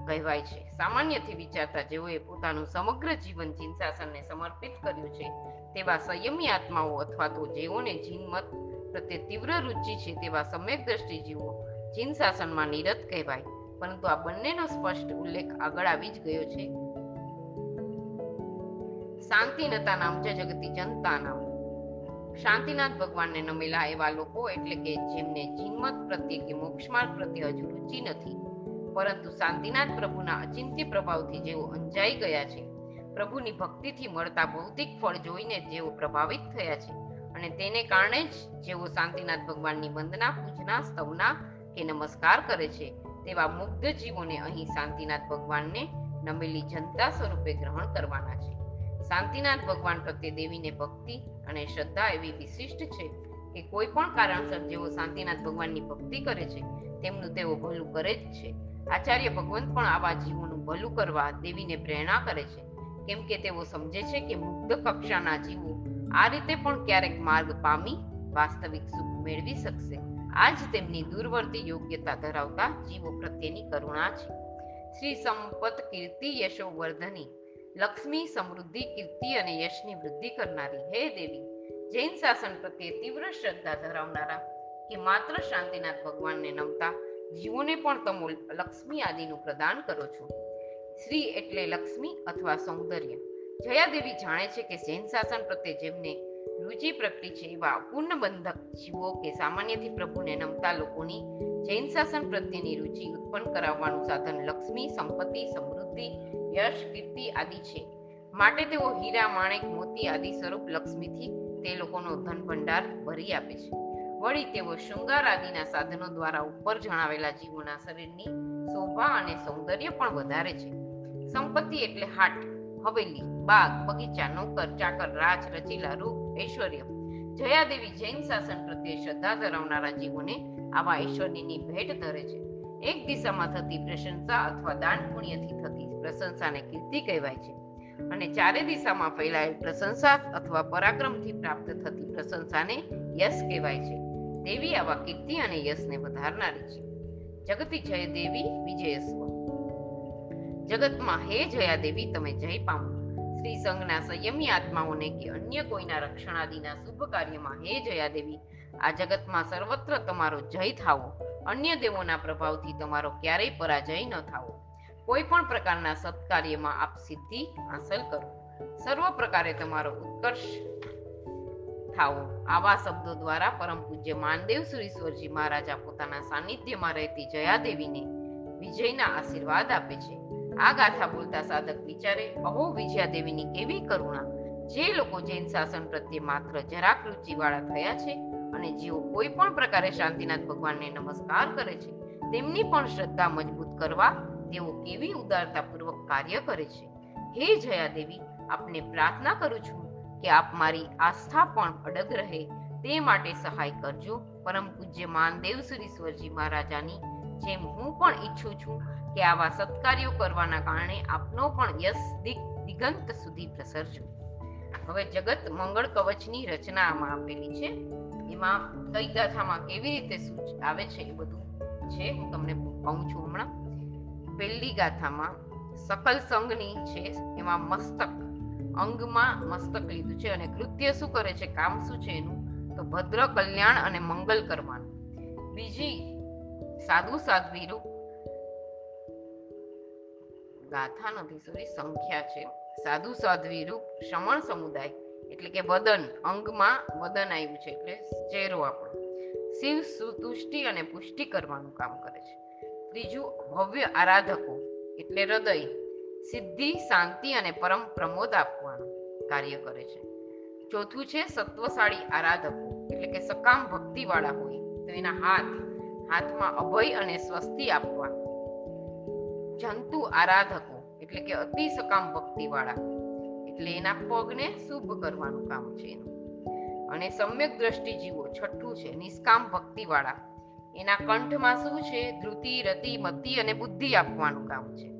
કહેવાય છે. સામાન્યથી વિચારતા જેઓએ પોતાનું સમગ્ર જીવન જીન શાસનને સમર્પિત કર્યું છે, તેવા સંયમી આત્માઓ અથવા તો જેઓને જીનમત પ્રત્યે તીવ્ર રુચિ છે, તેવા સમ્યક દ્રષ્ટિ જીવો જીન શાસનમાં નિરત કહેવાય. પરંતુ આ બંનેનો સ્પષ્ટ ઉલ્લેખ આગળ આવી જ ગયો છે. શાંતિનતા નામ છે જગતી જનતા નામ. શાંતિનાથ ભગવાનને નમેલા એવા લોકો એટલે કે જેમને જીનમત પ્રત્યે કે મોક્ષમાર્ગ પ્રત્યે હજુ રુચિ નથી. પરંતુ શાંતિનાથ પ્રભુના અચિંત્ય પ્રભાવથી જેઓ અંજાઈ ગયા છે, પ્રભુની ભક્તિથી મળતા ભૌતિક ફળ જોઈને જેઓ પ્રભાવિત થયા છે અને તેને કારણે જ જેઓ શાંતિનાથ ભગવાનની વંદના, પૂજના, સ્તવના કે નમસ્કાર કરે છે, તેવા મુગ્ધ જીવોને અહીં શાંતિનાથ ભગવાનને નમેલી જનતા સ્વરૂપે ગ્રહણ કરવાના છે. શાંતિનાથ ભગવાન પ્રત્યે દેવીને ભક્તિ અને શ્રદ્ધા એવી વિશિષ્ટ છે કે કોઈ પણ કારણસર જેઓ શાંતિનાથ ભગવાનની ભક્તિ કરે છે, તેમનું તેઓ ભલું કરે જ છે. આચાર્ય ભગવંત પણ આવા જીવોનું ભલું કરવા દેવીને પ્રેરણા કરે છે. કેમ કે તેઓ સમજે છે કે મુગ્ધ કક્ષાના જીવો આ રીતે પણ ક્યારેક માર્ગ પામી વાસ્તવિક સુખ મેળવી શકશે. આ જ તેમની દૂરવર્તી યોગ્યતા ધરાવતા જીવો પ્રત્યેની કરુણા છે. શ્રી સંપત કીર્તિ યશો વર્ધની લક્ષ્મી સમૃદ્ધિ કીર્તિ અને યશની વૃદ્ધિ કરનારી હે દેવી, જૈન શાસન પ્રત્યે તીવ્ર શ્રદ્ધા ધરાવનારા કે માત્ર શાંતિનાથ ભગવાનને નમતા જીવોને પણ તમો લક્ષ્મી આદિનું પ્રદાન કરો છો. શ્રી એટલે લક્ષ્મી અથવા સૌંદર્ય. જયાદેવી જાણે છે કે જૈન શાસન પ્રત્યે જેમને રુચિ પ્રગટી છે એવા પૂર્ણ બંધક જીવો કે સામાન્યથી પ્રભુને નમતા લોકોની જૈન શાસન પ્રત્યેની રુચિ ઉત્પન્ન કરાવવાનું સાધન લક્ષ્મી, સંપત્તિ, સમૃદ્ધિ, યશ, કીર્તિ આદિ છે. માટે તેઓ હીરા, માણેક, મોતી આદિ સ્વરૂપ લક્ષ્મીથી તે લોકોનો ધન ભંડાર ભરી આપે છે. વળી તેઓ શૃંગાર આદિના સાધનો દ્વારા ઉપર જણાવેલા જીવોના શરીરની શોભા અને સૌંદર્ય પણ વધારે છે. સંપત્તિ એટલે હાટ, હવેલી, બાગ, બગીચા, નોકર, ચાકર, રાજ, રચીલા, રૂપ, ઐશ્વર્ય. જયાદેવી જૈન શાસન પ્રત્યે શ્રદ્ધા ધરાવનારા જીવોને આવા ઐશ્વર્યની ભેટ ધરે છે. એક દિશામાં થતી પ્રશંસા અથવા દાન પુણ્યથી થતી પ્રશંસાને કીર્તિ કહેવાય છે. અને ચારે દિશામાં ફેલાયેલ પ્રશંસા અથવા પરાક્રમથી પ્રાપ્ત થતી પ્રશંસાને યશ કહેવાય છે. દેવી આવા કીર્તિ અને યશને વધારનારી છે. જગતી જય દેવી વિજયસ્વ જગતમાં હે જયા દેવી, તમે જય પામો. શ્રી સંઘના સંયમી આત્માઓને કે અન્ય કોઈના રક્ષણાદિના શુભ કાર્યમાં હે જયા દેવી, આ જગતમાં સર્વત્ર તમારો જય થાવો. અન્ય દેવોના પ્રભાવથી તમારો ક્યારેય પરાજય ન થાવો. કોઈ પણ પ્રકારના સત્કાર્યમાં આપ સિદ્ધિ હાંસલ કરો. સર્વ પ્રકારે તમારો ઉત્કર્ષ થાઓ આવા શબ્દો દ્વારા પરમ પૂજ્ય માનદેવ સુરીશ્વરજી મહારાજા પોતાના સાનિધ્યમાં રહેતી જયાદેવીને વિજયના આશીર્વાદ આપે છે. આ ગાથા બોલતા સાધક વિચારે અહો, વિજયાદેવીની કેવી કરુણા! જે લોકો જૈન શાસન પ્રત્યે માત્ર જરાક રુચિવાળા થયા છે અને જેઓ કોઈ પણ પ્રકારે શાંતિનાથ ભગવાનને નમસ્કાર કરે છે, તેમની પણ શ્રદ્ધા મજબૂત કરવા તેઓ કેવી ઉદારતાપૂર્વક કાર્ય કરે છે. હે જયાદેવી, આપને પ્રાર્થના કરું છું કે આપ મારી આસ્થા પણ અડગ રહે, તે માટે સહાય કરજો. પરમ પૂજ્ય માનદેવ સુરીશ્વરજી મહારાજાની જેમ હું પણ ઈચ્છું છું કે આવા સત્કાર્યો કરવાના કારણે આપનો પણ યશ દિગ, દિગંત સુધી પ્રસરજો. હવે જગત મંગળ કવચની રચના આમાં આપેલી છે. એમાં કઈ ગાથામાં કેવી રીતે સૂચ આવે છે એ બધું છે, હું તમને કહું છું હમણાં. પહેલી ગાથામાં સકલ સંઘની છે, એમાં મસ્તક અંગમાં મસ્તક લીધું છે અને કૃત્ય શું કરે છે? કામ શું છે એનું? તો ભદ્ર કલ્યાણ અને મંગલ કરવાનું. બીજી સાધુ સાધ્વી રૂપ ગાથા નથી સોરી સંખ્યા છે. સાધુ સાધ્વી રૂપ શ્રમણ સમુદાય એટલે કે વદન, અંગમાં વદન આવ્યું છે એટલે ચહેરો આપણો શિવ સુતુષ્ટિ અને પુષ્ટિ કરવાનું કામ કરે છે. ત્રીજું ભવ્ય આરાધકો એટલે હૃદય. સિદ્ધિ, શાંતિ અને પરમ પ્રમોદ આપવાનું કાર્ય કરે છે. ચોથું છે સત્વશાળી આરાધકો, એટલે કે સકામ ભક્તિવાળા હોય, તો એના હાથ, હાથમાં અભય અને સ્વસ્તિ આપવા. જંતુ આરાધકો, એટલે કે અતિ સકામ ભક્તિવાળા, એટલે એના પગને શુભ કરવાનું કામ છે એનું. અને સમ્યક દ્રષ્ટિ જીવો છઠ્ઠું છે નિષ્કામ ભક્તિવાળા, એના કંઠમાં શું છે? ધૃતિ, રતિ, મતિ અને બુદ્ધિ આપવાનું કામ છે.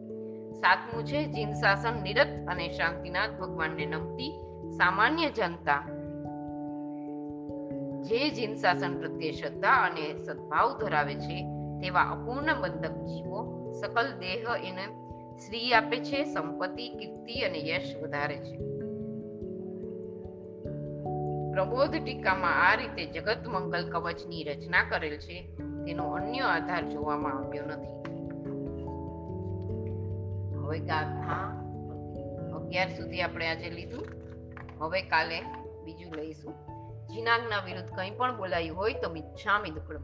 સાતમું છે જીન શાસન નિરત અને શાંતિનાથ ભગવાનને નમતી સામાન્ય જનતા. જે જીન શાસન પ્રત્યે શ્રદ્ધા અને સદભાવ ધરાવે છે, તેવા અપૂર્ણ બંધક જીવો સકલ દેહ એને શ્રી આપે છે, સંપત્તિ, કીર્તિ અને યશ વધારે છે. પ્રબોધ ટીકામાં આ રીતે જગત મંગલ કવચની રચના કરેલ છે, તેનો અન્ય આધાર જોવામાં આવ્યો નથી. હવે ગાથા અગિયાર સુધી આપણે આજે લીધું. હવે કાલે બીજું લઈશું. જીનાગના વિરુદ્ધ કંઈ પણ બોલાયું હોય તો મિચ્છામી દુક્કડમ